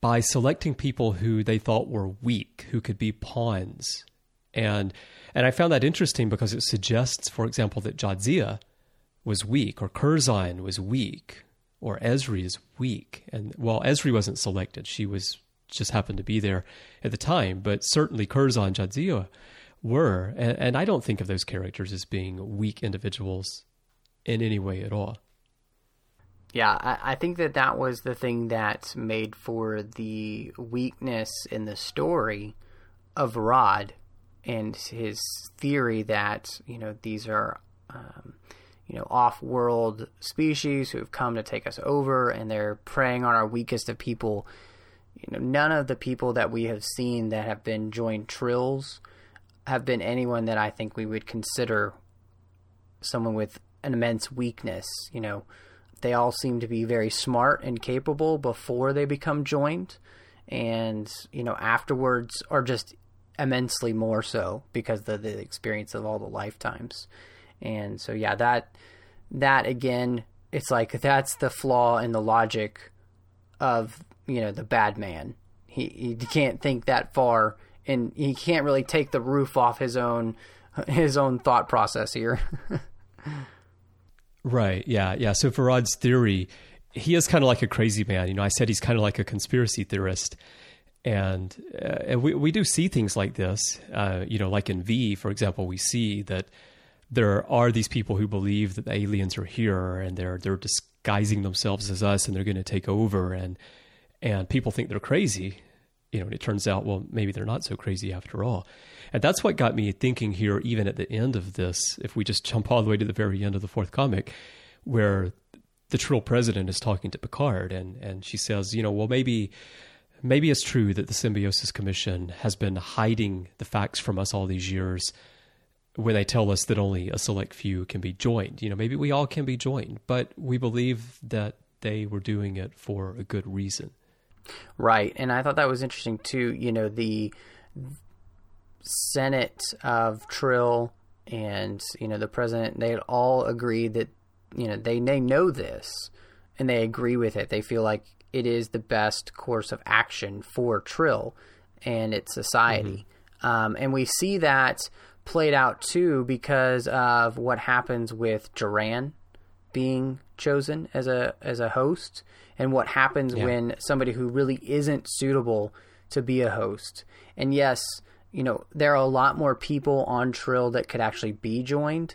by selecting people who they thought were weak, who could be pawns. And and I found that interesting because it suggests, for example, that Jadzia was weak or Curzon was weak or Ezri is weak. And well, Ezri wasn't selected; she was just happened to be there at the time. But certainly Curzon, Jadzia were, and, and I don't think of those characters as being weak individuals in any way at all. Yeah, I, I, think that that was the thing that made for the weakness in the story of Rod and his theory that you know these are um, you know, off-world species who have come to take us over, and they're preying on our weakest of people. You know, none of the people that we have seen that have been joined Trills have been anyone that I think we would consider someone with an immense weakness. You know, they all seem to be very smart and capable before they become joined, and you know, afterwards are just immensely more so because of the experience of all the lifetimes. And so yeah, that that again, it's like that's the flaw in the logic of you know the bad man. He he can't think that far, and he can't really take the roof off his own his own thought process here. right. Yeah. Yeah. So for Rod's theory, he is kind of like a crazy man. You know, I said he's kind of like a conspiracy theorist. And, uh, and we, we do see things like this. Uh, you know, like in V, for example, we see that there are these people who believe that the aliens are here and they're they're disguising themselves as us and they're going to take over and and people think they're crazy you know and it turns out well maybe they're not so crazy after all. And that's what got me thinking here even at the end of this if we just jump all the way to the very end of the fourth comic where the Trill president is talking to Picard and and she says you know well maybe maybe it's true that the symbiosis commission has been hiding the facts from us all these years when they tell us that only a select few can be joined. You know, maybe we all can be joined, but we believe that they were doing it for a good reason. Right. And I thought that was interesting too. You know, the Senate of Trill and, you know, the president, they all agreed that, you know, they, they know this and they agree with it. They feel like it is the best course of action for Trill and its society. Mm-hmm. Um, and we see that played out too because of what happens with Duran being chosen as a as a host and what happens yeah. when somebody who really isn't suitable to be a host. And yes, you know, there are a lot more people on Trill that could actually be joined,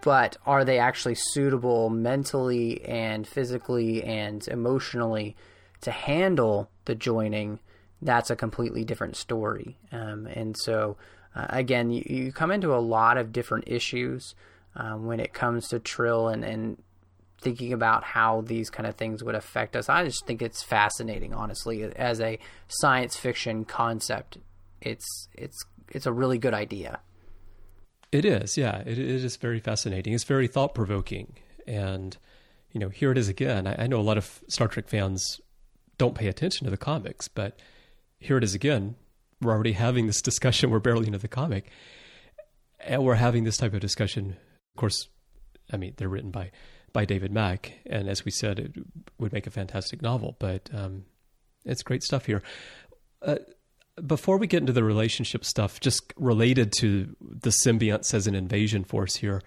but are they actually suitable mentally and physically and emotionally to handle the joining? That's a completely different story. Um, and so uh, again, you, you, come into a lot of different issues um, when it comes to Trill and, and thinking about how these kind of things would affect us. I just think it's fascinating, honestly, as a science fiction concept. It's it's it's a really good idea. It is, yeah. It, it is very fascinating. It's very thought provoking, and you know, here it is again. I, I know a lot of Star Trek fans don't pay attention to the comics, but here it is again. We're already having this discussion. We're barely into the comic, and we're having this type of discussion. Of course, I mean they're written by by David Mack, and as we said, it would make a fantastic novel. But um, it's great stuff here. Uh, before we get into the relationship stuff, just related to the symbionts as an invasion force here,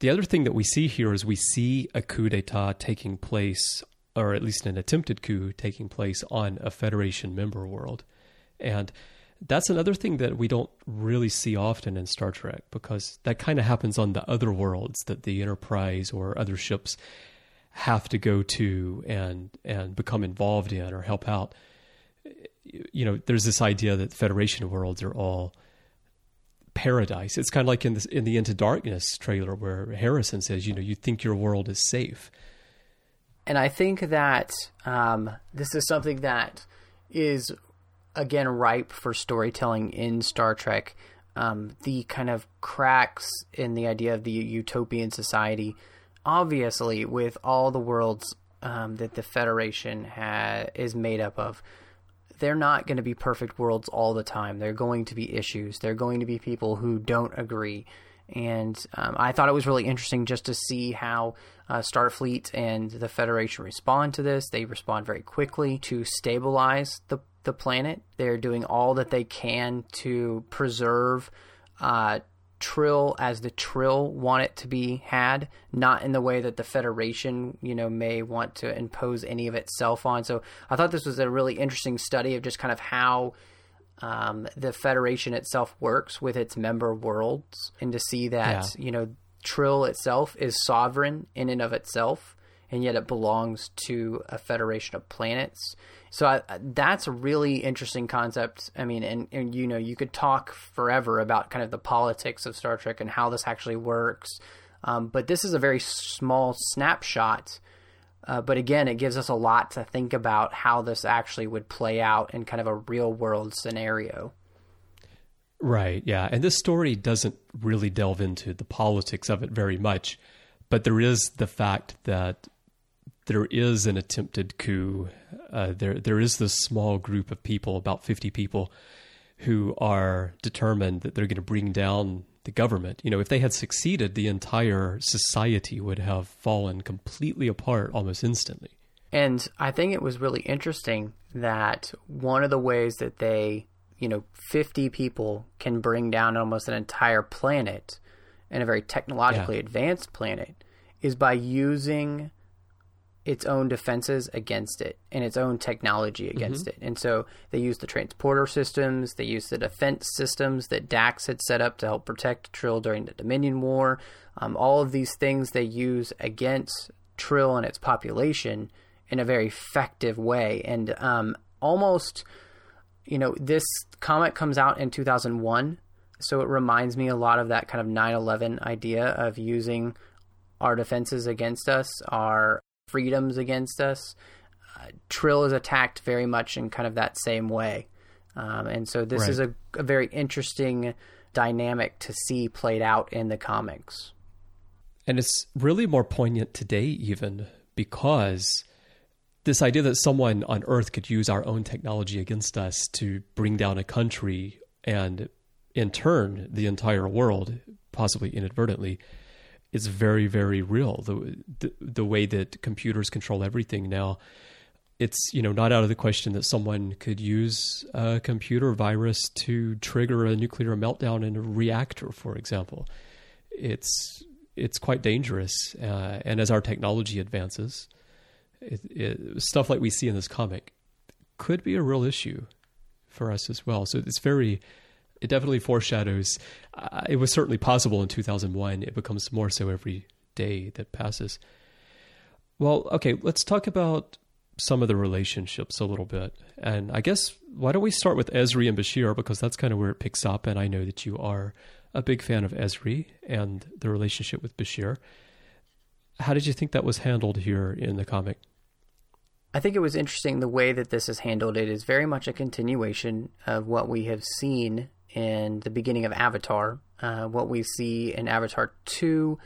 the other thing that we see here is we see a coup d'etat taking place, or at least an attempted coup taking place on a Federation member world. And that's another thing that we don't really see often in Star Trek because that kind of happens on the other worlds that the Enterprise or other ships have to go to and and become involved in or help out. You know, there's this idea that Federation worlds are all paradise. It's kind of like in the in the Into Darkness trailer where Harrison says, you know, you think your world is safe. And I think that um, this is something that is again ripe for storytelling in Star Trek. Um, the kind of cracks in the idea of the utopian society, obviously, with all the worlds um, that the Federation ha- is made up of, they're not going to be perfect worlds all the time. They're going to be issues. They're going to be people who don't agree. And um, I thought it was really interesting just to see how uh, Starfleet and the Federation respond to this. They respond very quickly to stabilize the the planet. They're doing all that they can to preserve uh, Trill as the Trill want it to be had, not in the way that the Federation, you know, may want to impose any of itself on. So I thought this was a really interesting study of just kind of how um, the Federation itself works with its member worlds, and to see that yeah. you know Trill itself is sovereign in and of itself, and yet it belongs to a federation of planets. So I, that's a really interesting concept. I mean, and, and you know, you could talk forever about kind of the politics of Star Trek and how this actually works. Um, but this is a very small snapshot. Uh, but again, it gives us a lot to think about how this actually would play out in kind of a real world scenario. Right. Yeah. And this story doesn't really delve into the politics of it very much, but there is the fact that there is an attempted coup. Uh, there there is this small group of people, about fifty people, who are determined that they're going to bring down the government. You know, if they had succeeded, the entire society would have fallen completely apart almost instantly. And I think it was really interesting that one of the ways that they, you know, 50 people can bring down almost an entire planet and a very technologically yeah. advanced planet is by using its own defenses against it and its own technology against mm-hmm. it. And so they use the transporter systems, they use the defense systems that Dax had set up to help protect Trill during the Dominion War. Um, all of these things they use against Trill and its population in a very effective way. And um, almost, you know, this comic comes out in 2001. So it reminds me a lot of that kind of 9 11 idea of using our defenses against us, our freedoms against us. Uh, Trill is attacked very much in kind of that same way. Um, and so this right. is a, a very interesting dynamic to see played out in the comics. And it's really more poignant today, even because this idea that someone on Earth could use our own technology against us to bring down a country and, in turn, the entire world, possibly inadvertently, is very very real. The, the the way that computers control everything now, it's you know not out of the question that someone could use a computer virus to trigger a nuclear meltdown in a reactor, for example. It's it's quite dangerous, uh, and as our technology advances, it, it, stuff like we see in this comic could be a real issue for us as well. So it's very it definitely foreshadows. Uh, it was certainly possible in 2001. It becomes more so every day that passes. Well, okay, let's talk about some of the relationships a little bit. And I guess why don't we start with Ezri and Bashir because that's kind of where it picks up. And I know that you are a big fan of Ezri and the relationship with Bashir. How did you think that was handled here in the comic? I think it was interesting the way that this is handled. It is very much a continuation of what we have seen in the beginning of Avatar. Uh, what we see in Avatar 2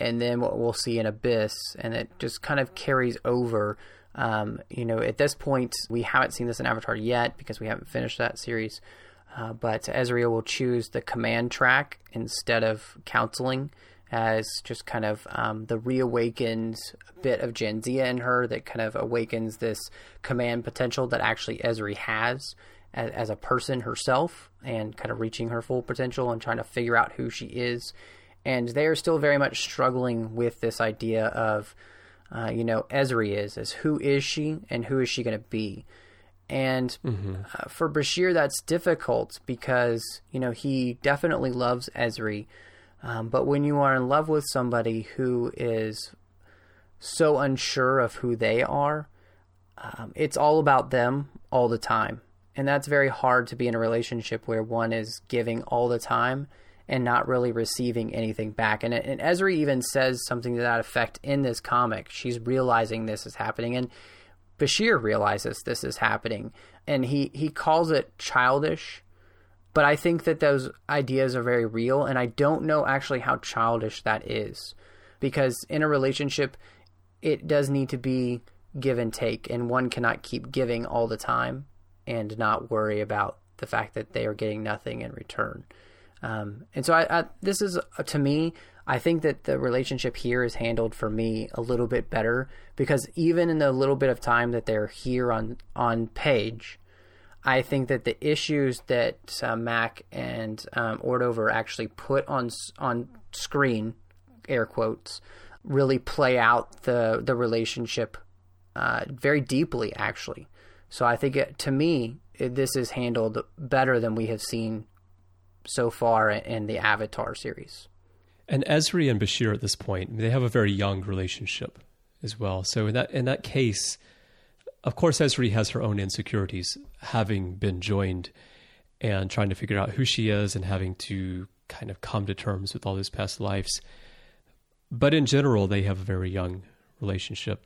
and then what we'll see in Abyss, and it just kind of carries over. Um, you know, at this point, we haven't seen this in Avatar yet because we haven't finished that series. Uh, but Ezria will choose the command track instead of counseling as just kind of um, the reawakened bit of Jadzia in her that kind of awakens this command potential that actually Ezri has as, as, a person herself and kind of reaching her full potential and trying to figure out who she is. And they are still very much struggling with this idea of, uh, you know, Ezri is, as who is she and who is she going to be? And mm-hmm. uh, for Bashir, that's difficult because, you know, he definitely loves Ezri um, but when you are in love with somebody who is so unsure of who they are, um, it's all about them all the time. And that's very hard to be in a relationship where one is giving all the time and not really receiving anything back. And, and Ezri even says something to that effect in this comic. She's realizing this is happening. And Bashir realizes this is happening. And he, he calls it childish but I think that those ideas are very real, and I don't know actually how childish that is. Because in a relationship, it does need to be give and take, and one cannot keep giving all the time and not worry about the fact that they are getting nothing in return. Um, and so, I, I, this is uh, to me, I think that the relationship here is handled for me a little bit better because even in the little bit of time that they're here on on page, I think that the issues that uh, Mack and um, Ordover actually put on on screen, air quotes, really play out the the relationship uh, very deeply, actually. So I think it, to me, it, this is handled better than we have seen so far in the Avatar series. And Ezri and Bashir at this point, they have a very young relationship as well. So in that in that case, of course, Ezri has her own insecurities, having been joined and trying to figure out who she is and having to kind of come to terms with all those past lives. But in general, they have a very young relationship.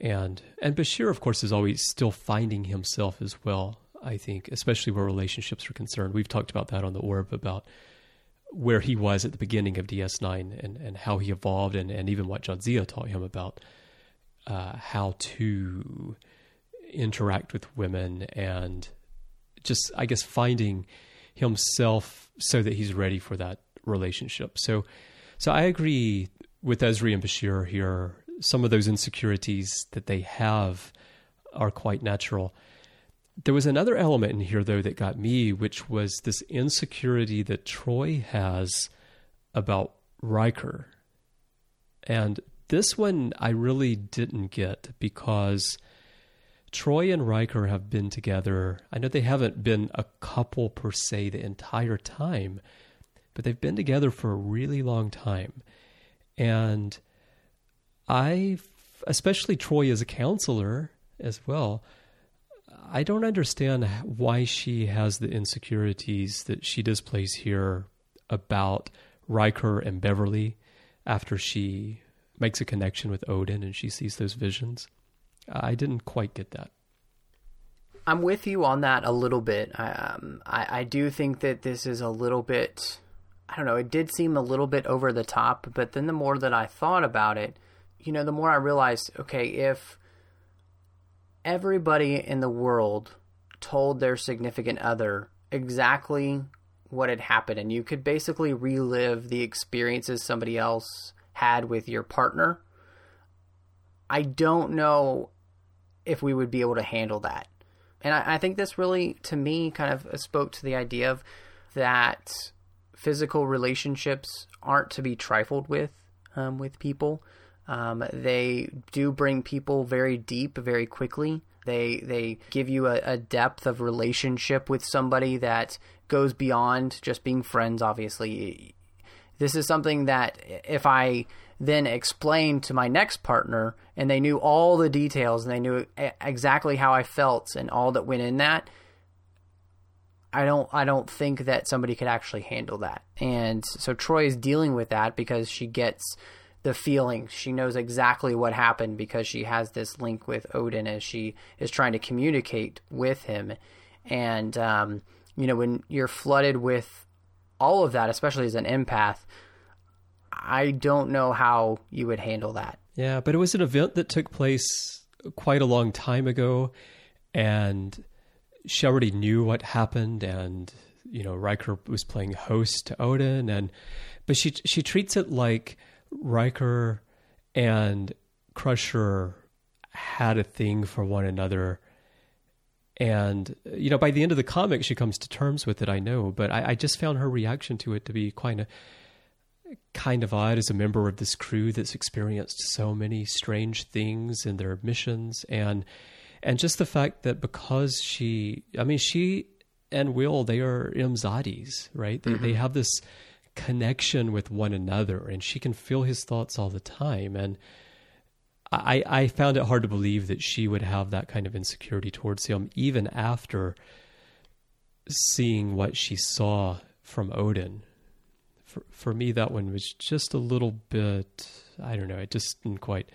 And and Bashir, of course, is always still finding himself as well, I think, especially where relationships are concerned. We've talked about that on the Orb about where he was at the beginning of DS9 and, and how he evolved and, and even what Jadzia taught him about uh, how to interact with women and just I guess finding himself so that he's ready for that relationship. So so I agree with Ezri and Bashir here. Some of those insecurities that they have are quite natural. There was another element in here though that got me, which was this insecurity that Troi has about Riker. And this one I really didn't get because Troi and Riker have been together. I know they haven't been a couple per se the entire time, but they've been together for a really long time. And I, especially Troi as a counselor as well, I don't understand why she has the insecurities that she displays here about Riker and Beverly after she makes a connection with Odan and she sees those visions. I didn't quite get that. I'm with you on that a little bit. Um, I, I do think that this is a little bit, I don't know, it did seem a little bit over the top, but then the more that I thought about it, you know, the more I realized, okay, if everybody in the world told their significant other exactly what had happened, and you could basically relive the experiences somebody else had with your partner, I don't know if we would be able to handle that. And I, I think this really, to me, kind of spoke to the idea of that physical relationships aren't to be trifled with um, with people. Um, they do bring people very deep very quickly. They they give you a, a, depth of relationship with somebody that goes beyond just being friends. Obviously, this is something that if I then explained to my next partner and they knew all the details and they knew exactly how I felt and all that went in that I don't I don't think that somebody could actually handle that. And so Troi is dealing with that because she gets the feeling. She knows exactly what happened because she has this link with Odan as she is trying to communicate with him. And um, you know, when you're flooded with all of that, especially as an empath, I don't know how you would handle that. Yeah, but it was an event that took place quite a long time ago, and she already knew what happened, and you know Riker was playing host to Odan, and but she she treats it like Riker and Crusher had a thing for one another. And, you know, by the end of the comic, she comes to terms with it, I know, but I, I just found her reaction to it to be quite a, kind of odd as a member of this crew that's experienced so many strange things in their missions and and just the fact that because she I mean she and Will they are Imzadis, right? They mm-hmm. they have this connection with one another and she can feel his thoughts all the time and I, I found it hard to believe that she would have that kind of insecurity towards him even after seeing what she saw from Odan. For for me that one was just a little bit I don't know, it just didn't quite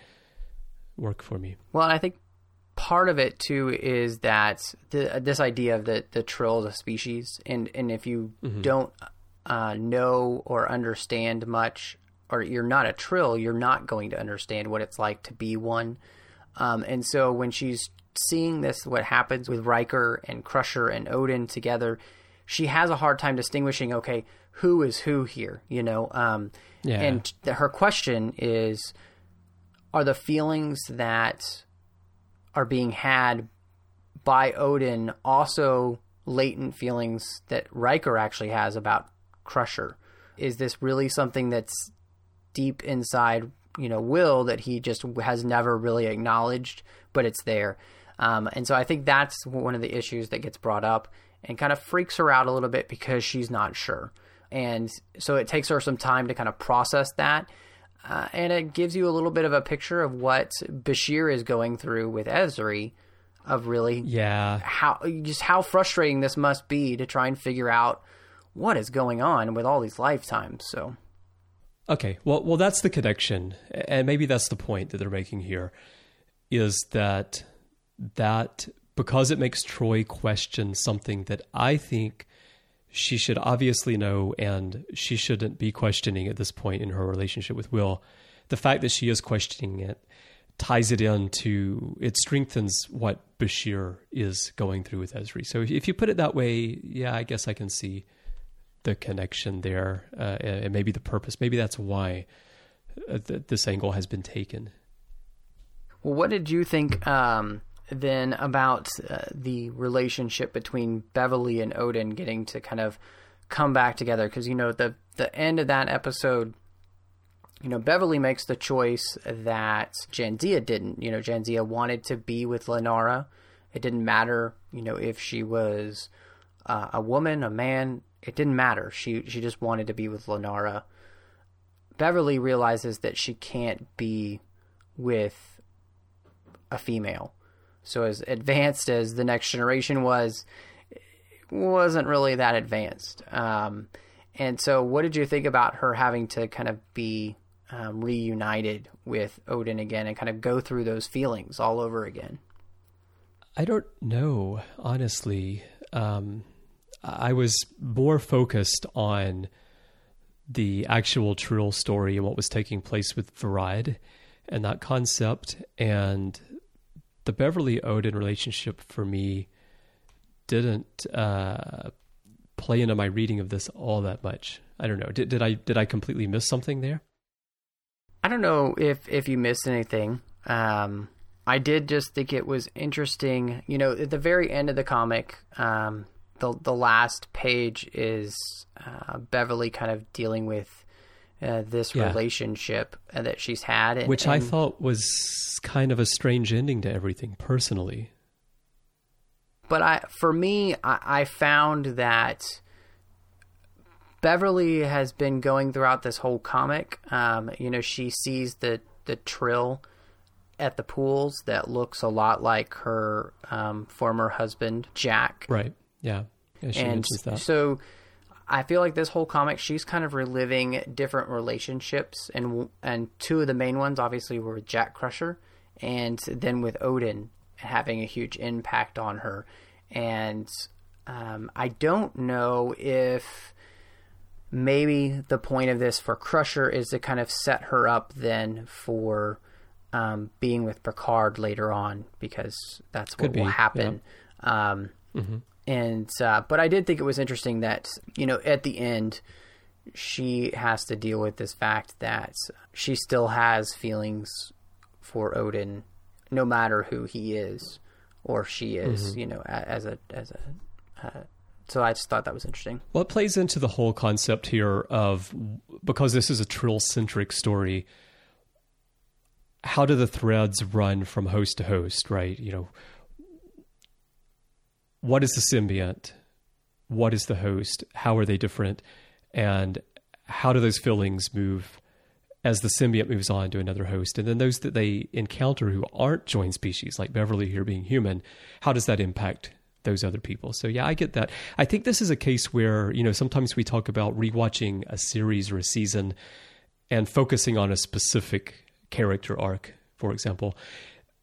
work for me. Well, I think part of it too is that the, this idea of the the trill as a species, and and if you mm-hmm. don't uh, know or understand much, or you're not a trill, you're not going to understand what it's like to be one. Um, and so when she's seeing this, what happens with Riker and Crusher and Odan together, she has a hard time distinguishing. Okay, who is who here? You know. Um, yeah. And th- her question is, are the feelings that are being had by Odan also latent feelings that Riker actually has about Crusher? Is this really something that's deep inside, you know, Will that he just has never really acknowledged, but it's there? Um, and so I think that's one of the issues that gets brought up and kind of freaks her out a little bit because she's not sure. And so it takes her some time to kind of process that. Uh, and it gives you a little bit of a picture of what Bashir is going through with Ezri, of really yeah how just how frustrating this must be to try and figure out what is going on with all these lifetimes. So, okay, well, well, that's the connection, and maybe that's the point that they're making here, is that that because it makes Troi question something that I think she should obviously know, and she shouldn't be questioning at this point in her relationship with Will. The fact that she is questioning it ties it into it strengthens what Bashir is going through with Ezri. So if you put it that way, yeah, I guess I can see the connection there, uh, and maybe the purpose. Maybe that's why uh, th- this angle has been taken. Well, what did you think um, then about uh, the relationship between Beverly and Odan getting to kind of come back together? Because you know the the end of that episode. You know, Beverly makes the choice that Jadzia didn't. You know, Jadzia wanted to be with Lenara. It didn't matter, you know, if she was uh, a woman, a man it didn't matter. She she just wanted to be with Lenara. Beverly realizes that she can't be with a female. So as advanced as the next generation was, wasn't really that advanced. Um, and so, what did you think about her having to kind of be um, reunited with Odan again and kind of go through those feelings all over again? I don't know, honestly. Um, I was more focused on the actual Trill story and what was taking place with Verad and that concept. And the Beverly Odan relationship for me didn't uh, play into my reading of this all that much. I don't know. Did, did I did I completely miss something there? I don't know if if you missed anything. Um, I did just think it was interesting. You know, at the very end of the comic, um, the the last page is uh, Beverly kind of dealing with uh, this yeah. relationship that she's had, and, which and, I thought was kind of a strange ending to everything personally. But I, for me, I, I found that Beverly has been going throughout this whole comic. Um, you know, she sees the the trill at the pools that looks a lot like her um, former husband Jack. Right. Yeah. yeah and so I feel like this whole comic, she's kind of reliving different relationships, and and two of the main ones obviously were with Jack Crusher, and then with Odan having a huge impact on her. And um, I don't know if maybe the point of this for Crusher is to kind of set her up then for um, being with Picard later on because that's what Could will be, happen. Um, And uh, but I did think it was interesting that you know at the end she has to deal with this fact that she still has feelings for Odan, no matter who he is or she is. You know, as a as a. Uh, so I just thought that was interesting. Well, it plays into the whole concept here of because this is a Trill centric story. How do the threads run from host to host, right? You know, what is the symbiont? What is the host? How are they different? And how do those feelings move as the symbiont moves on to another host? And then those that they encounter who aren't joined species, like Beverly here being human, how does that impact those other people? So yeah, I get that. I think this is a case where, you know, sometimes we talk about rewatching a series or a season and focusing on a specific character arc, for example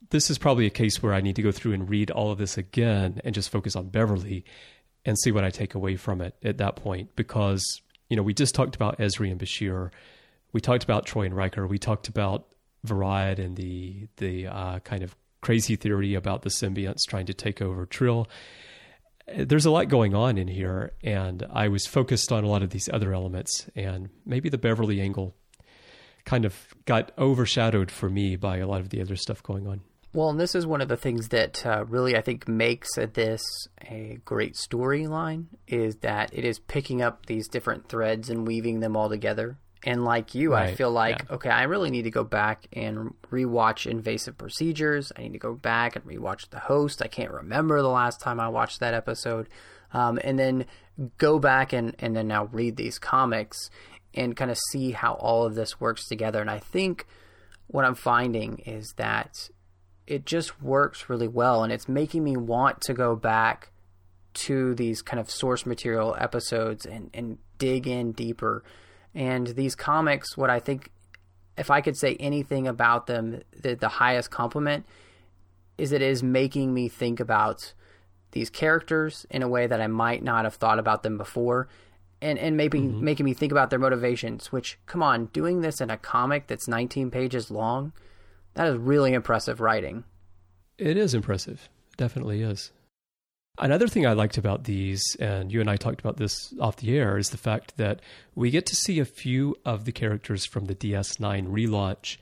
this is probably a case where I need to go through and read all of this again and just focus on Beverly and see what I take away from it at that point. Because, you know, we just talked about Ezri and Bashir. We talked about Troi and Riker. We talked about Verad and the the uh, kind of crazy theory about the symbionts trying to take over Trill. There's a lot going on in here, and I was focused on a lot of these other elements, and maybe the Beverly angle kind of got overshadowed for me by a lot of the other stuff going on. Well, and this is one of the things that uh, really I think makes this a great storyline is that it is picking up these different threads and weaving them all together. And like you, I feel like yeah. okay, I really need to go back and rewatch Invasive Procedures. I need to go back and rewatch The Host. I can't remember the last time I watched that episode, um, and then go back and and then now read these comics and kind of see how all of this works together. And I think what I'm finding is that it just works really well and it's making me want to go back to these kind of source material episodes and, and dig in deeper. And these comics, what I think, if I could say anything about them, the, the highest compliment is it is making me think about these characters in a way that I might not have thought about them before. And, and maybe mm-hmm. making me think about their motivations, which, come on, doing this in a comic that's 19 pages long, that is really impressive writing. It is impressive. It definitely is. Another thing I liked about these, and you and I talked about this off the air, is the fact that we get to see a few of the characters from the DS9 relaunch,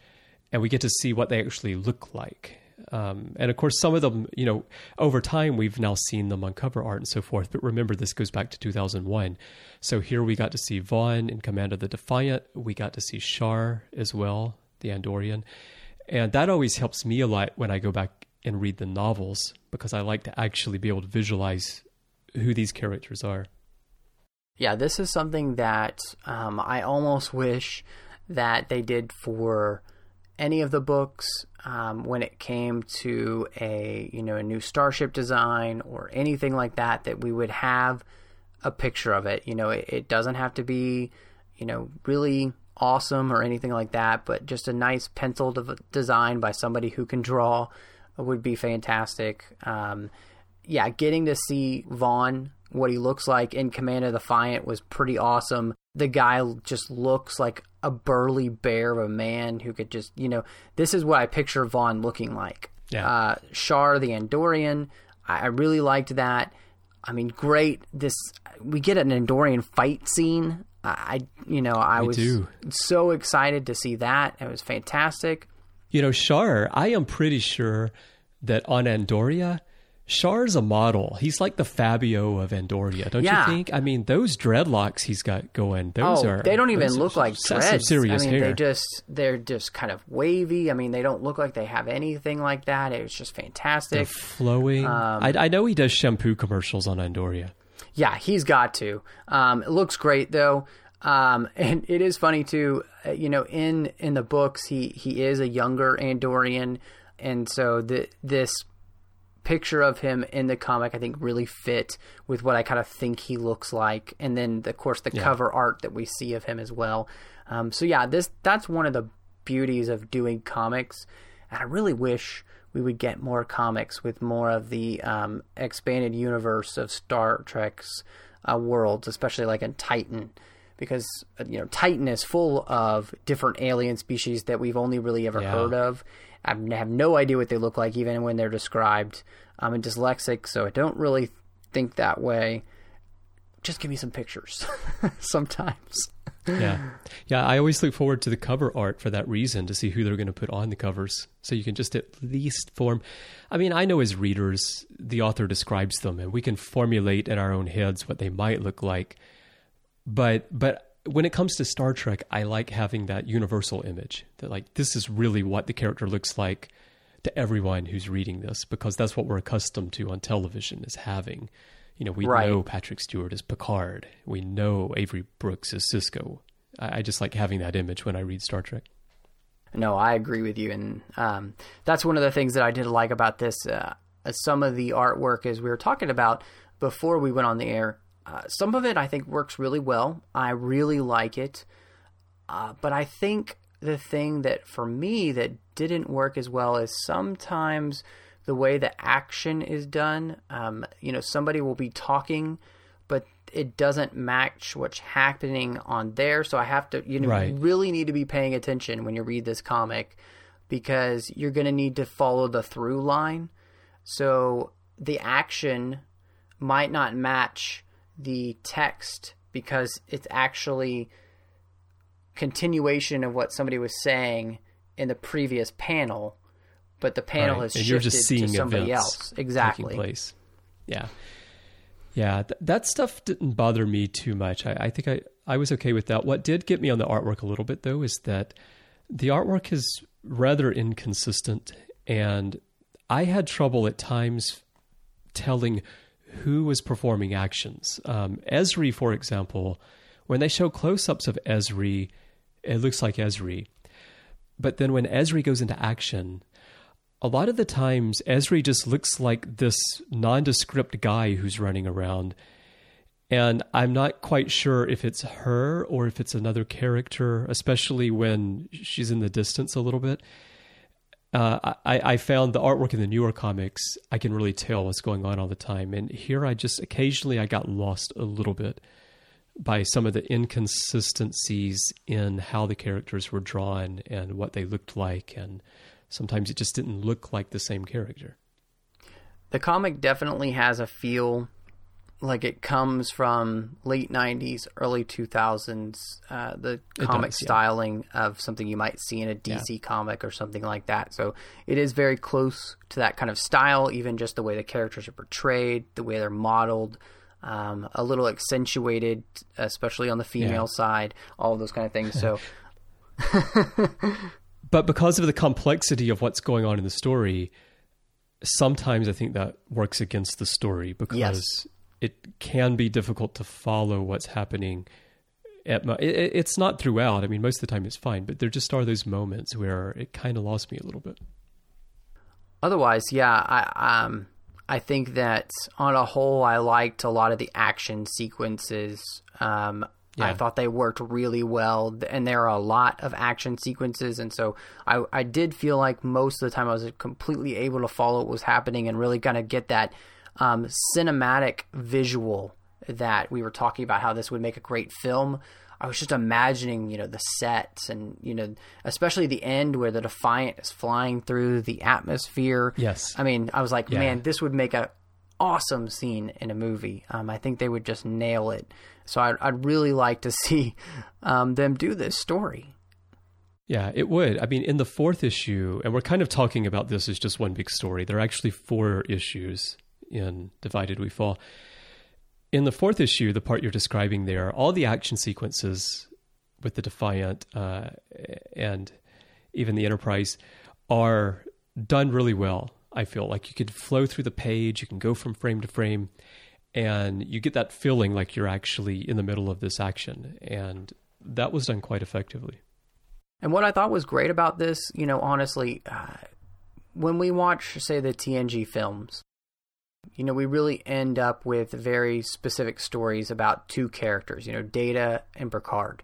and we get to see what they actually look like. Um, and of course, some of them, you know, over time we've now seen them on cover art and so forth. But remember, this goes back to 2001. So here we got to see Vaughn in command of the Defiant. We got to see Shar as well, the Andorian. And that always helps me a lot when I go back and read the novels because I like to actually be able to visualize who these characters are. Yeah, this is something that um, I almost wish that they did for any of the books um, when it came to a you know a new starship design or anything like that. That we would have a picture of it. You know, it, it doesn't have to be you know really awesome or anything like that, but just a nice pencil de- design by somebody who can draw would be fantastic. Um, yeah, getting to see Vaughn, what he looks like in Command of the Defiant was pretty awesome. The guy just looks like a burly bear of a man who could just, you know, this is what I picture Vaughn looking like. Yeah. Uh, Shar the Andorian, I, I really liked that. I mean, great. This we get an Andorian fight scene. I, you know, I We was do. so excited to see that. It was fantastic. You know, Shar, I am pretty sure that on Andoria, Shar's a model. He's like the Fabio of Andoria, don't Yeah. you think? I mean, those dreadlocks he's got going, those oh, are they don't even look like dreads. serious I mean, hair. they just they're just kind of wavy. I mean, they don't look like they have anything like that. It was just They're fantastic. flowing. Um, I, I know he does shampoo commercials on Andoria. Yeah, he's got to. Um, it looks great though, um, and it is funny too. uh, You know, in in the books, he he is a younger Andorian, and so the this picture of him in the comic, I think, really fit with what I kind of think he looks like, and then of course the cover art that we see of him as well. Um, so yeah, this that's one of the beauties of doing comics, and I really wish we would get more comics with more of the um, expanded universe of Star Trek's uh, worlds, especially like in Titan, because uh, you know Titan is full of different alien species that we've only really ever Yeah. heard of. I have no idea what they look like, even when they're described. I'm a dyslexic, so I don't really think that way. Just give me some pictures sometimes. Yeah. Yeah, I always look forward to the cover art for that reason to see who they're going to put on the covers. So you can just at least form. I mean, I know as readers, the author describes them and we can formulate in our own heads what they might look like. But but when it comes to Star Trek, I like having that universal image that like this is really what the character looks like to everyone who's reading this because that's what we're accustomed to on television is having. You know, we Right. know Patrick Stewart is Picard. We know Avery Brooks is Sisko. I, I just like having that image when I read Star Trek. No, I agree with you, and um, that's one of the things that I did like about this. Uh, some of the artwork, as we were talking about before we went on the air, uh, some of it I think works really well. I really like it, uh, but I think the thing that for me that didn't work as well is sometimes the way the action is done. Um, you know, somebody will be talking, but it doesn't match what's happening on there. So I have to, you know, Right. you really need to be paying attention when you read this comic because you're going to need to follow the through line. So the action might not match the text because it's actually continuation of what somebody was saying in the previous panel, but the panel Right. has and shifted you're just seeing to somebody else. Exactly. place. Yeah, yeah. Th- that stuff didn't bother me too much. I, I think I I was okay with that. What did get me on the artwork a little bit though is that the artwork is rather inconsistent, and I had trouble at times telling who was performing actions. Um, Ezri, for example, when they show close-ups of Ezri, it looks like Ezri. But then when Ezri goes into action, a lot of the times Ezri just looks like this nondescript guy who's running around. And I'm not quite sure if it's her or if it's another character, especially when she's in the distance a little bit. Uh, I, I found the artwork in the newer comics, I can really tell what's going on all the time. And here I just occasionally I got lost a little bit by some of the inconsistencies in how the characters were drawn and what they looked like. And sometimes it just didn't look like the same character. The comic definitely has a feel like it comes from late 90s, early 2000s, uh, the It comic does, yeah. styling of something you might see in a DC comic or something like that. So it is very close to that kind of style, even just the way the characters are portrayed, the way they're modeled, um, a little accentuated, especially on the female Yeah. side, all of those kind of things. So But because of the complexity of what's going on in the story, sometimes I think that works against the story because Yes. it can be difficult to follow what's happening. At it, it- it's not throughout. I mean, most of the time it's fine, but there just are those moments where it kind of lost me a little bit. otherwise, yeah, I um I think that on a whole, I liked a lot of the action sequences. Um, I thought they worked really well, and there are a lot of action sequences, and so I I did feel like most of the time I was completely able to follow what was happening and really kind of get that um, cinematic visual that we were talking about how this would make a great film. I was just imagining, you know, the sets and, you know, especially the end where the Defiant is flying through the atmosphere. Yes. I mean, I was like, Yeah. man, this would make a awesome scene in a movie. Um, I think they would just nail it. So I'd, I'd really like to see um, them do this story. Yeah, it would. I mean, in the fourth issue, and we're kind of talking about this as just one big story. There are actually four issues in Divided We Fall. In the fourth issue, the part you're describing there, all the action sequences with the Defiant uh, and even the Enterprise are done really well. I feel like you could flow through the page, you can go from frame to frame, and you get that feeling like you're actually in the middle of this action. And that was done quite effectively. And what I thought was great about this, you know, honestly, uh, when we watch, say, the TNG films, you know, we really end up with very specific stories about two characters, you know, Data and Picard.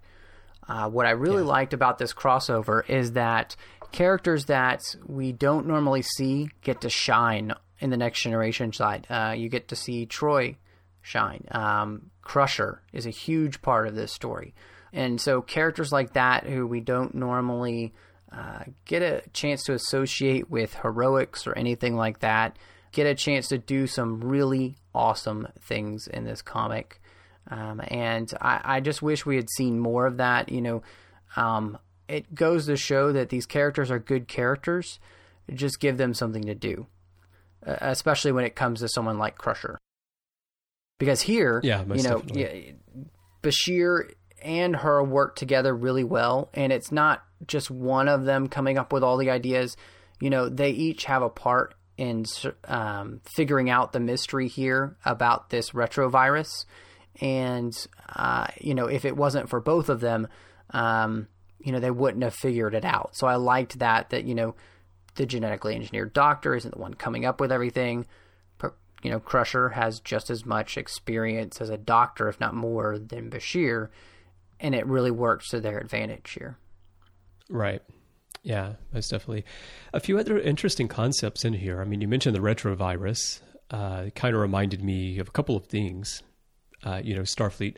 Uh, what I really liked about this crossover is that characters that we don't normally see get to shine in the next generation side. Uh, you get to see Troi shine. Um, Crusher is a huge part of this story. And so characters like that who we don't normally uh, get a chance to associate with heroics or anything like that get a chance to do some really awesome things in this comic. Um, and I, I, just wish we had seen more of that. You know, um, it goes to show that these characters are good characters. Just give them something to do, uh, especially when it comes to someone like Crusher. Because here, yeah, you know, yeah, Bashir and her work together really well, and it's not just one of them coming up with all the ideas. You know, they each have a part in um, figuring out the mystery here about this retrovirus. And, uh, you know, if it wasn't for both of them, um, you know, they wouldn't have figured it out. So I liked that, that, you know, the genetically engineered doctor isn't the one coming up with everything. But, you know, Crusher has just as much experience as a doctor, if not more, than Bashir. And it really works to their advantage here. Right. Yeah, most definitely. A few other interesting concepts in here. I mean, you mentioned the retrovirus. Uh, it kind of reminded me of a couple of things. Uh, you know, Starfleet,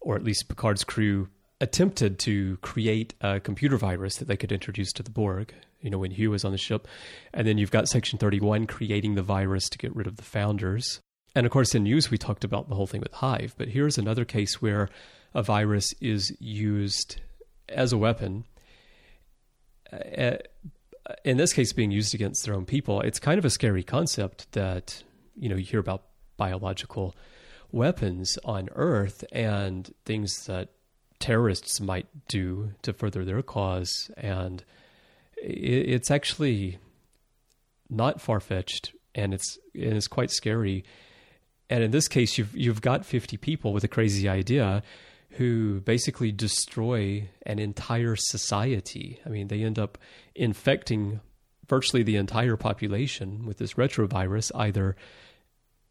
or at least Picard's crew, attempted to create a computer virus that they could introduce to the Borg. You know, when Hugh was on the ship, and then you've got Section Thirty-One creating the virus to get rid of the founders. And of course, in news we talked about the whole thing with Hive. But here's another case where a virus is used as a weapon uh, in this case being used against their own people, it's kind of a scary concept that you know you hear about biological weapons on Earth and things that terrorists might do to further their cause, and it's actually not far fetched, and it's and it's quite scary. And in this case, you've you've got fifty people with a crazy idea who basically destroy an entire society. I mean, they end up infecting virtually the entire population with this retrovirus, either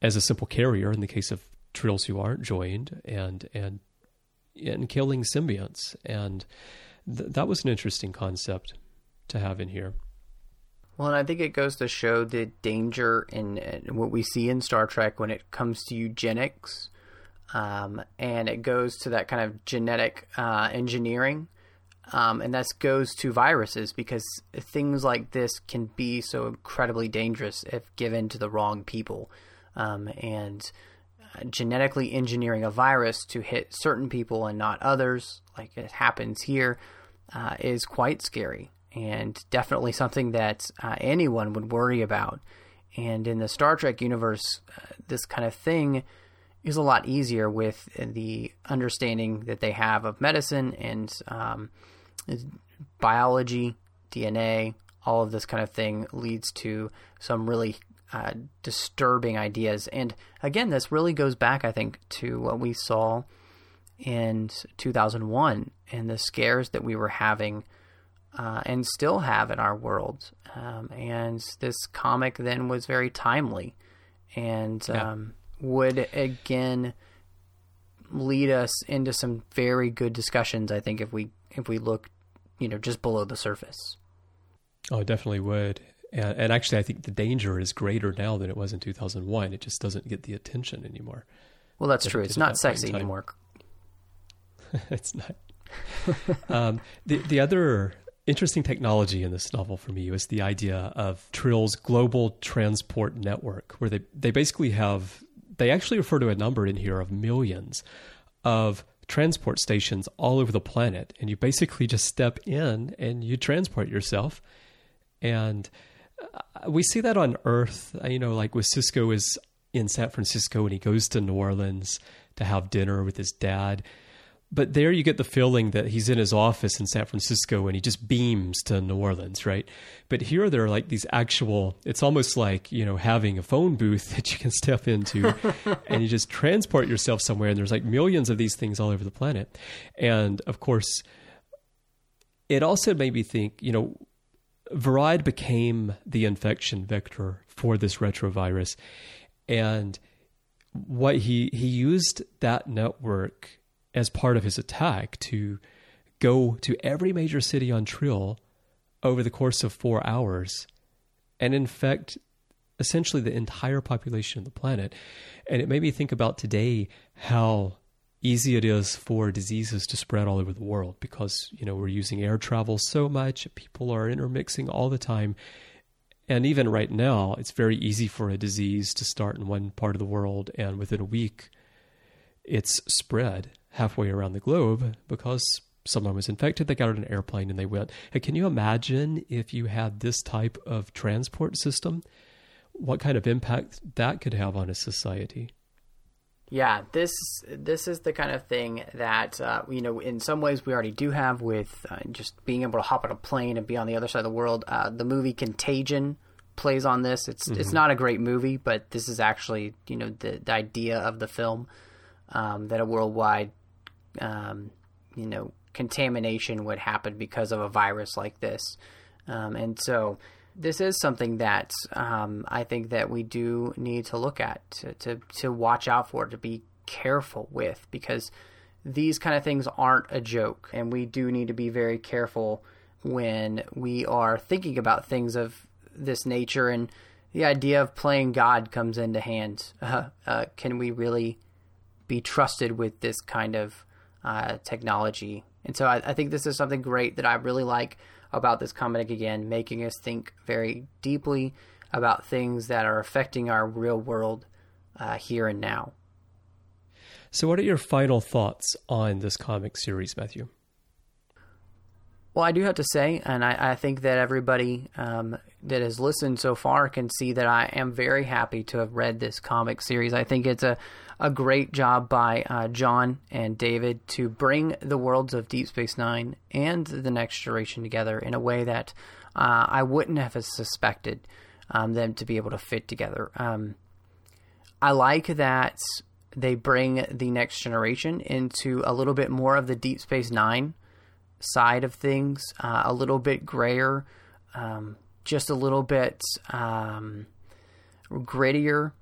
as a simple carrier in the case of trills who aren't joined, and and and killing symbionts. And th- that was an interesting concept to have in here. Well, and I think it goes to show the danger in, in what we see in Star Trek when it comes to eugenics um, and it goes to that kind of genetic uh, engineering. Um, and that goes to viruses because things like this can be so incredibly dangerous if given to the wrong people. Um, and genetically engineering a virus to hit certain people and not others, like it happens here, uh, is quite scary and definitely something that uh, anyone would worry about. And in the Star Trek universe, uh, this kind of thing is a lot easier with the understanding that they have of medicine and um, biology, DNA, all of this kind of thing leads to some really uh, disturbing ideas. And again, this really goes back, I think, to what we saw in 2001 and the scares that we were having uh, and still have in our world. Um, and this comic then was very timely. And yeah. um, would again lead us into some very good discussions. I think if we if we look, you know, just below the surface. Oh, definitely would. And, and actually, I think the danger is greater now than it was in 2001. It just doesn't get the attention anymore. Well, that's true. It's not sexy anymore. it's not. um, the the other interesting technology in this novel for me was the idea of Trill's global transport network, where they they basically have they actually refer to a number in here of millions of transport stations all over the planet. And you basically just step in and you transport yourself. And we see that on Earth, uh, you know, like with Sisko is in San Francisco and he goes to New Orleans to have dinner with his dad but there you get the feeling that he's in his office in San Francisco and he just beams to New Orleans, right? But here there are like these actual, it's almost like, you know, having a phone booth that you can step into and you just transport yourself somewhere. And there's like millions of these things all over the planet. And of course, it also made me think, you know, Verad became the infection vector for this retrovirus. And what he, he used that network as part of his attack to go to every major city on Trill over the course of four hours and infect essentially the entire population of the planet. And it made me think about today how easy it is for diseases to spread all over the world because, you know, we're using air travel so much, people are intermixing all the time. And even right now, it's very easy for a disease to start in one part of the world and within a week it's spread halfway around the globe because someone was infected, they got on an airplane and they went. Hey, can you imagine if you had this type of transport system? What kind of impact that could have on a society? Yeah, this this is the kind of thing that uh, you know. In some ways, we already do have with uh, just being able to hop on a plane and be on the other side of the world. Uh, the movie Contagion plays on this. It's mm-hmm. it's not a great movie, but this is actually you know the, the idea of the film um, that a worldwide um, you know contamination would happen because of a virus like this. Um, and so this is something that um, I think that we do need to look at to, to, to watch out for, to be careful with, because these kind of things aren't a joke. And we do need to be very careful when we are thinking about things of this nature. And the idea of playing God comes into hand. Uh, uh, can we really be trusted with this kind of uh, technology and so I, I, think this is something great that I really like about this comic again, making us think very deeply about things that are affecting our real world uh, here and now. So, what are your final thoughts on this comic series, Matthew? Well, I do have to say, and I, I think that everybody um, that has listened so far can see that I am very happy to have read this comic series. I think it's a, a great job by uh, John and David to bring the worlds of Deep Space Nine and the Next Generation together in a way that uh, I wouldn't have suspected um, them to be able to fit together. Um, I like that they bring the Next Generation into a little bit more of the Deep Space Nine side of things, uh, a little bit grayer, um, just a little bit um, grittier,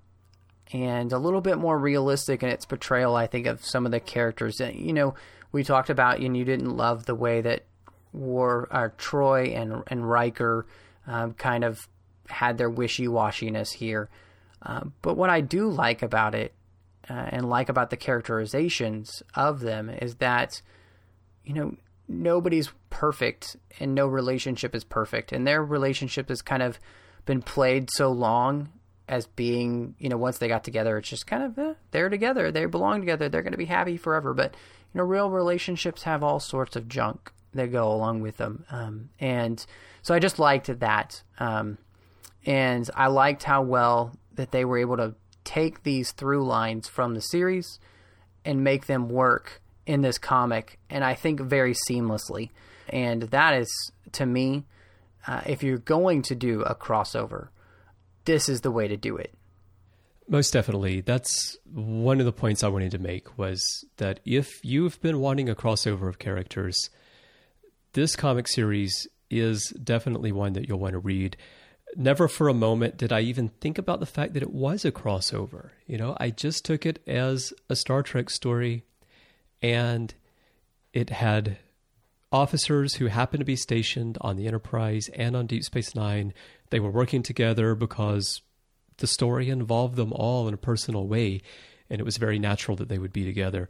and a little bit more realistic in its portrayal, I think, of some of the characters. And, You know, we talked about, and you didn't love the way that War, uh, Troi and and Riker um, kind of had their wishy washiness here. Uh, but what I do like about it, uh, and like about the characterizations of them, is that, you know, nobody's perfect and no relationship is perfect. And their relationship has kind of been played so long as being, you know, once they got together, it's just kind of, eh, they're together, they belong together, they're going to be happy forever. But, you know, real relationships have all sorts of junk that go along with them. Um, and so I just liked that. Um, and I liked how well that they were able to take these through lines from the series and make them work in this comic, and I think very seamlessly. And that is, to me, uh, if you're going to do a crossover, this is the way to do it. Most definitely. That's one of the points I wanted to make was that if you've been wanting a crossover of characters, this comic series is definitely one that you'll want to read. Never for a moment did I even think about the fact that it was a crossover. You know, I just took it as a Star Trek story and it had officers who happened to be stationed on the Enterprise and on Deep Space Nine. They were working together because the story involved them all in a personal way, and it was very natural that they would be together.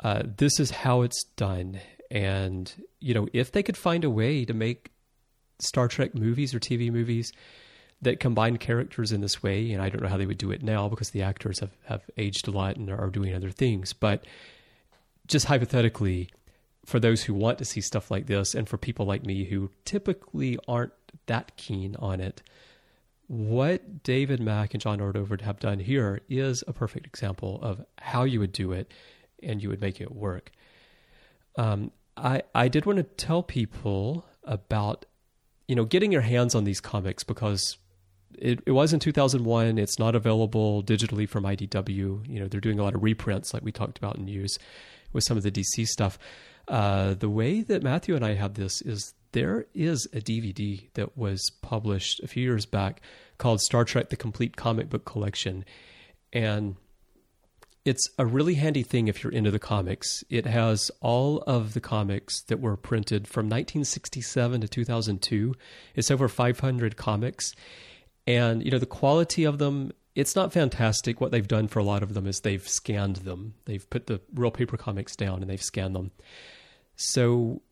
Uh, this is how it's done. And, you know, if they could find a way to make Star Trek movies or TV movies that combine characters in this way, and I don't know how they would do it now because the actors have, have aged a lot and are doing other things, but just hypothetically, for those who want to see stuff like this, and for people like me who typically aren't that keen on it, what David Mack and John Ordover have done here is a perfect example of how you would do it and you would make it work. Um, I I did want to tell people about you know getting your hands on these comics because it, it was in 2001. It's not available digitally from IDW. You know they're doing a lot of reprints like we talked about in news with some of the DC stuff. Uh, the way that Matthew and I have this is there is a DVD that was published a few years back called Star Trek: The Complete Comic Book Collection, and it's a really handy thing if you're into the comics. It has all of the comics that were printed from 1967 to 2002. It's over 500 comics. And, you know, the quality of them, it's not fantastic. What they've done for a lot of them is they've scanned them. They've put the real paper comics down and they've scanned them. So,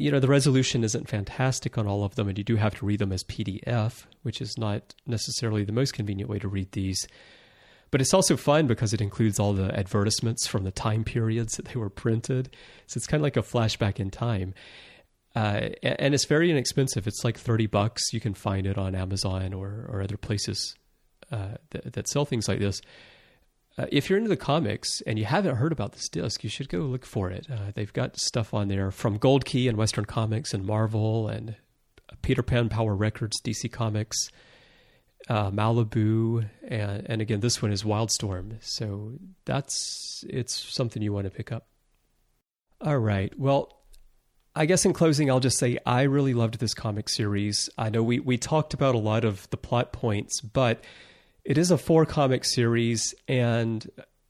you know, the resolution isn't fantastic on all of them, and you do have to read them as PDF, which is not necessarily the most convenient way to read these. But it's also fun because it includes all the advertisements from the time periods that they were printed. So it's kind of like a flashback in time. Uh, and it's very inexpensive. It's like 30 bucks. You can find it on Amazon or, or other places uh, that, that, sell things like this. Uh, if you're into the comics and you haven't heard about this disc, you should go look for it. Uh, they've got stuff on there from Gold Key and Western Comics and Marvel and Peter Pan Power Records, DC Comics uh, Malibu, and, and again, this one is Wildstorm. So that's it's something you want to pick up. All right. Well, I guess in closing, I'll just say I really loved this comic series. I know we we talked about a lot of the plot points, but it is a four comic series, and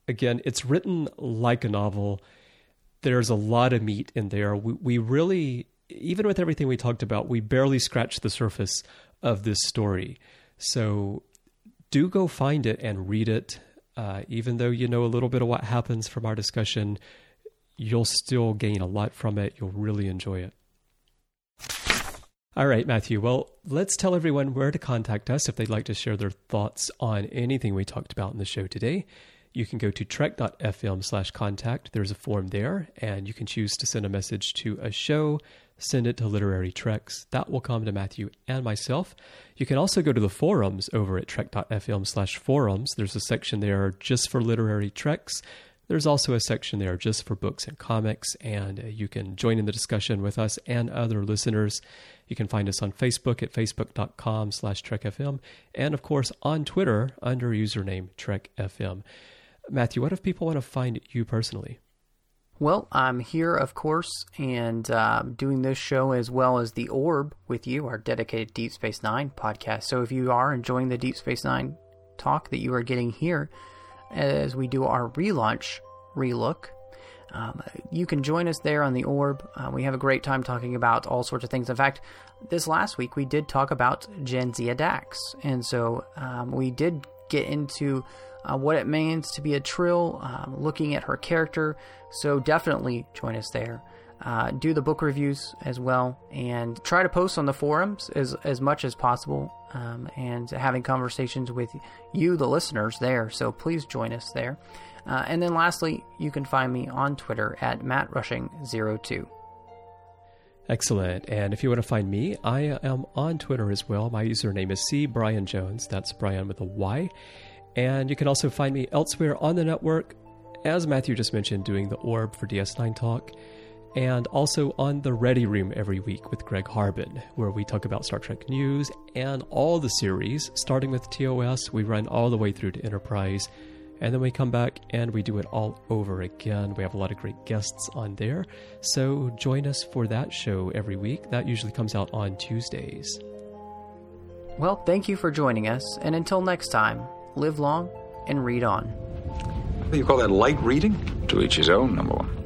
again, it's written like a novel. There's a lot of meat in there. We, we really, even with everything we talked about, we barely scratched the surface of this story. So do go find it and read it. Uh, even though you know a little bit of what happens from our discussion, you'll still gain a lot from it. You'll really enjoy it. All right, Matthew. Well, let's tell everyone where to contact us if they'd like to share their thoughts on anything we talked about in the show today. You can go to trek.fm slash contact. There's a form there, and you can choose to send a message to a show, send it to Literary Treks. That will come to Matthew and myself. You can also go to the forums over at trek.fm slash forums. There's a section there just for literary treks. There's also a section there just for books and comics, and uh, you can join in the discussion with us and other listeners. You can find us on Facebook at facebook.com slash trekfm, and of course on Twitter under username trekfm. Matthew, what if people want to find you personally? Well, I'm here, of course, and uh, doing this show as well as The Orb with you, our dedicated Deep Space Nine podcast. So if you are enjoying the Deep Space Nine talk that you are getting here as we do our relaunch relook, um, you can join us there on The Orb. Uh, we have a great time talking about all sorts of things. In fact, this last week we did talk about Jadzia Dax, and so um, we did get into uh, what it means to be a Trill, um, looking at her character. So definitely join us there. Uh, do the book reviews as well, and try to post on the forums as as much as possible, um, and having conversations with you, the listeners, there. So please join us there. Uh, and then lastly, you can find me on Twitter at mattrushing02. Excellent. And if you want to find me, I am on Twitter as well. My username is C Bryan Jones. That's Bryan with a Y. And you can also find me elsewhere on the network, as Matthew just mentioned, doing the Orb for DS9 Talk, and also on the Ready Room every week with Greg Harbin, where we talk about Star Trek news and all the series, starting with TOS. We run all the way through to Enterprise, and then we come back and we do it all over again. We have a lot of great guests on there. So join us for that show every week. That usually comes out on Tuesdays. Well, thank you for joining us, and until next time, live long, and read on. You call that, light reading? To each his own, number one.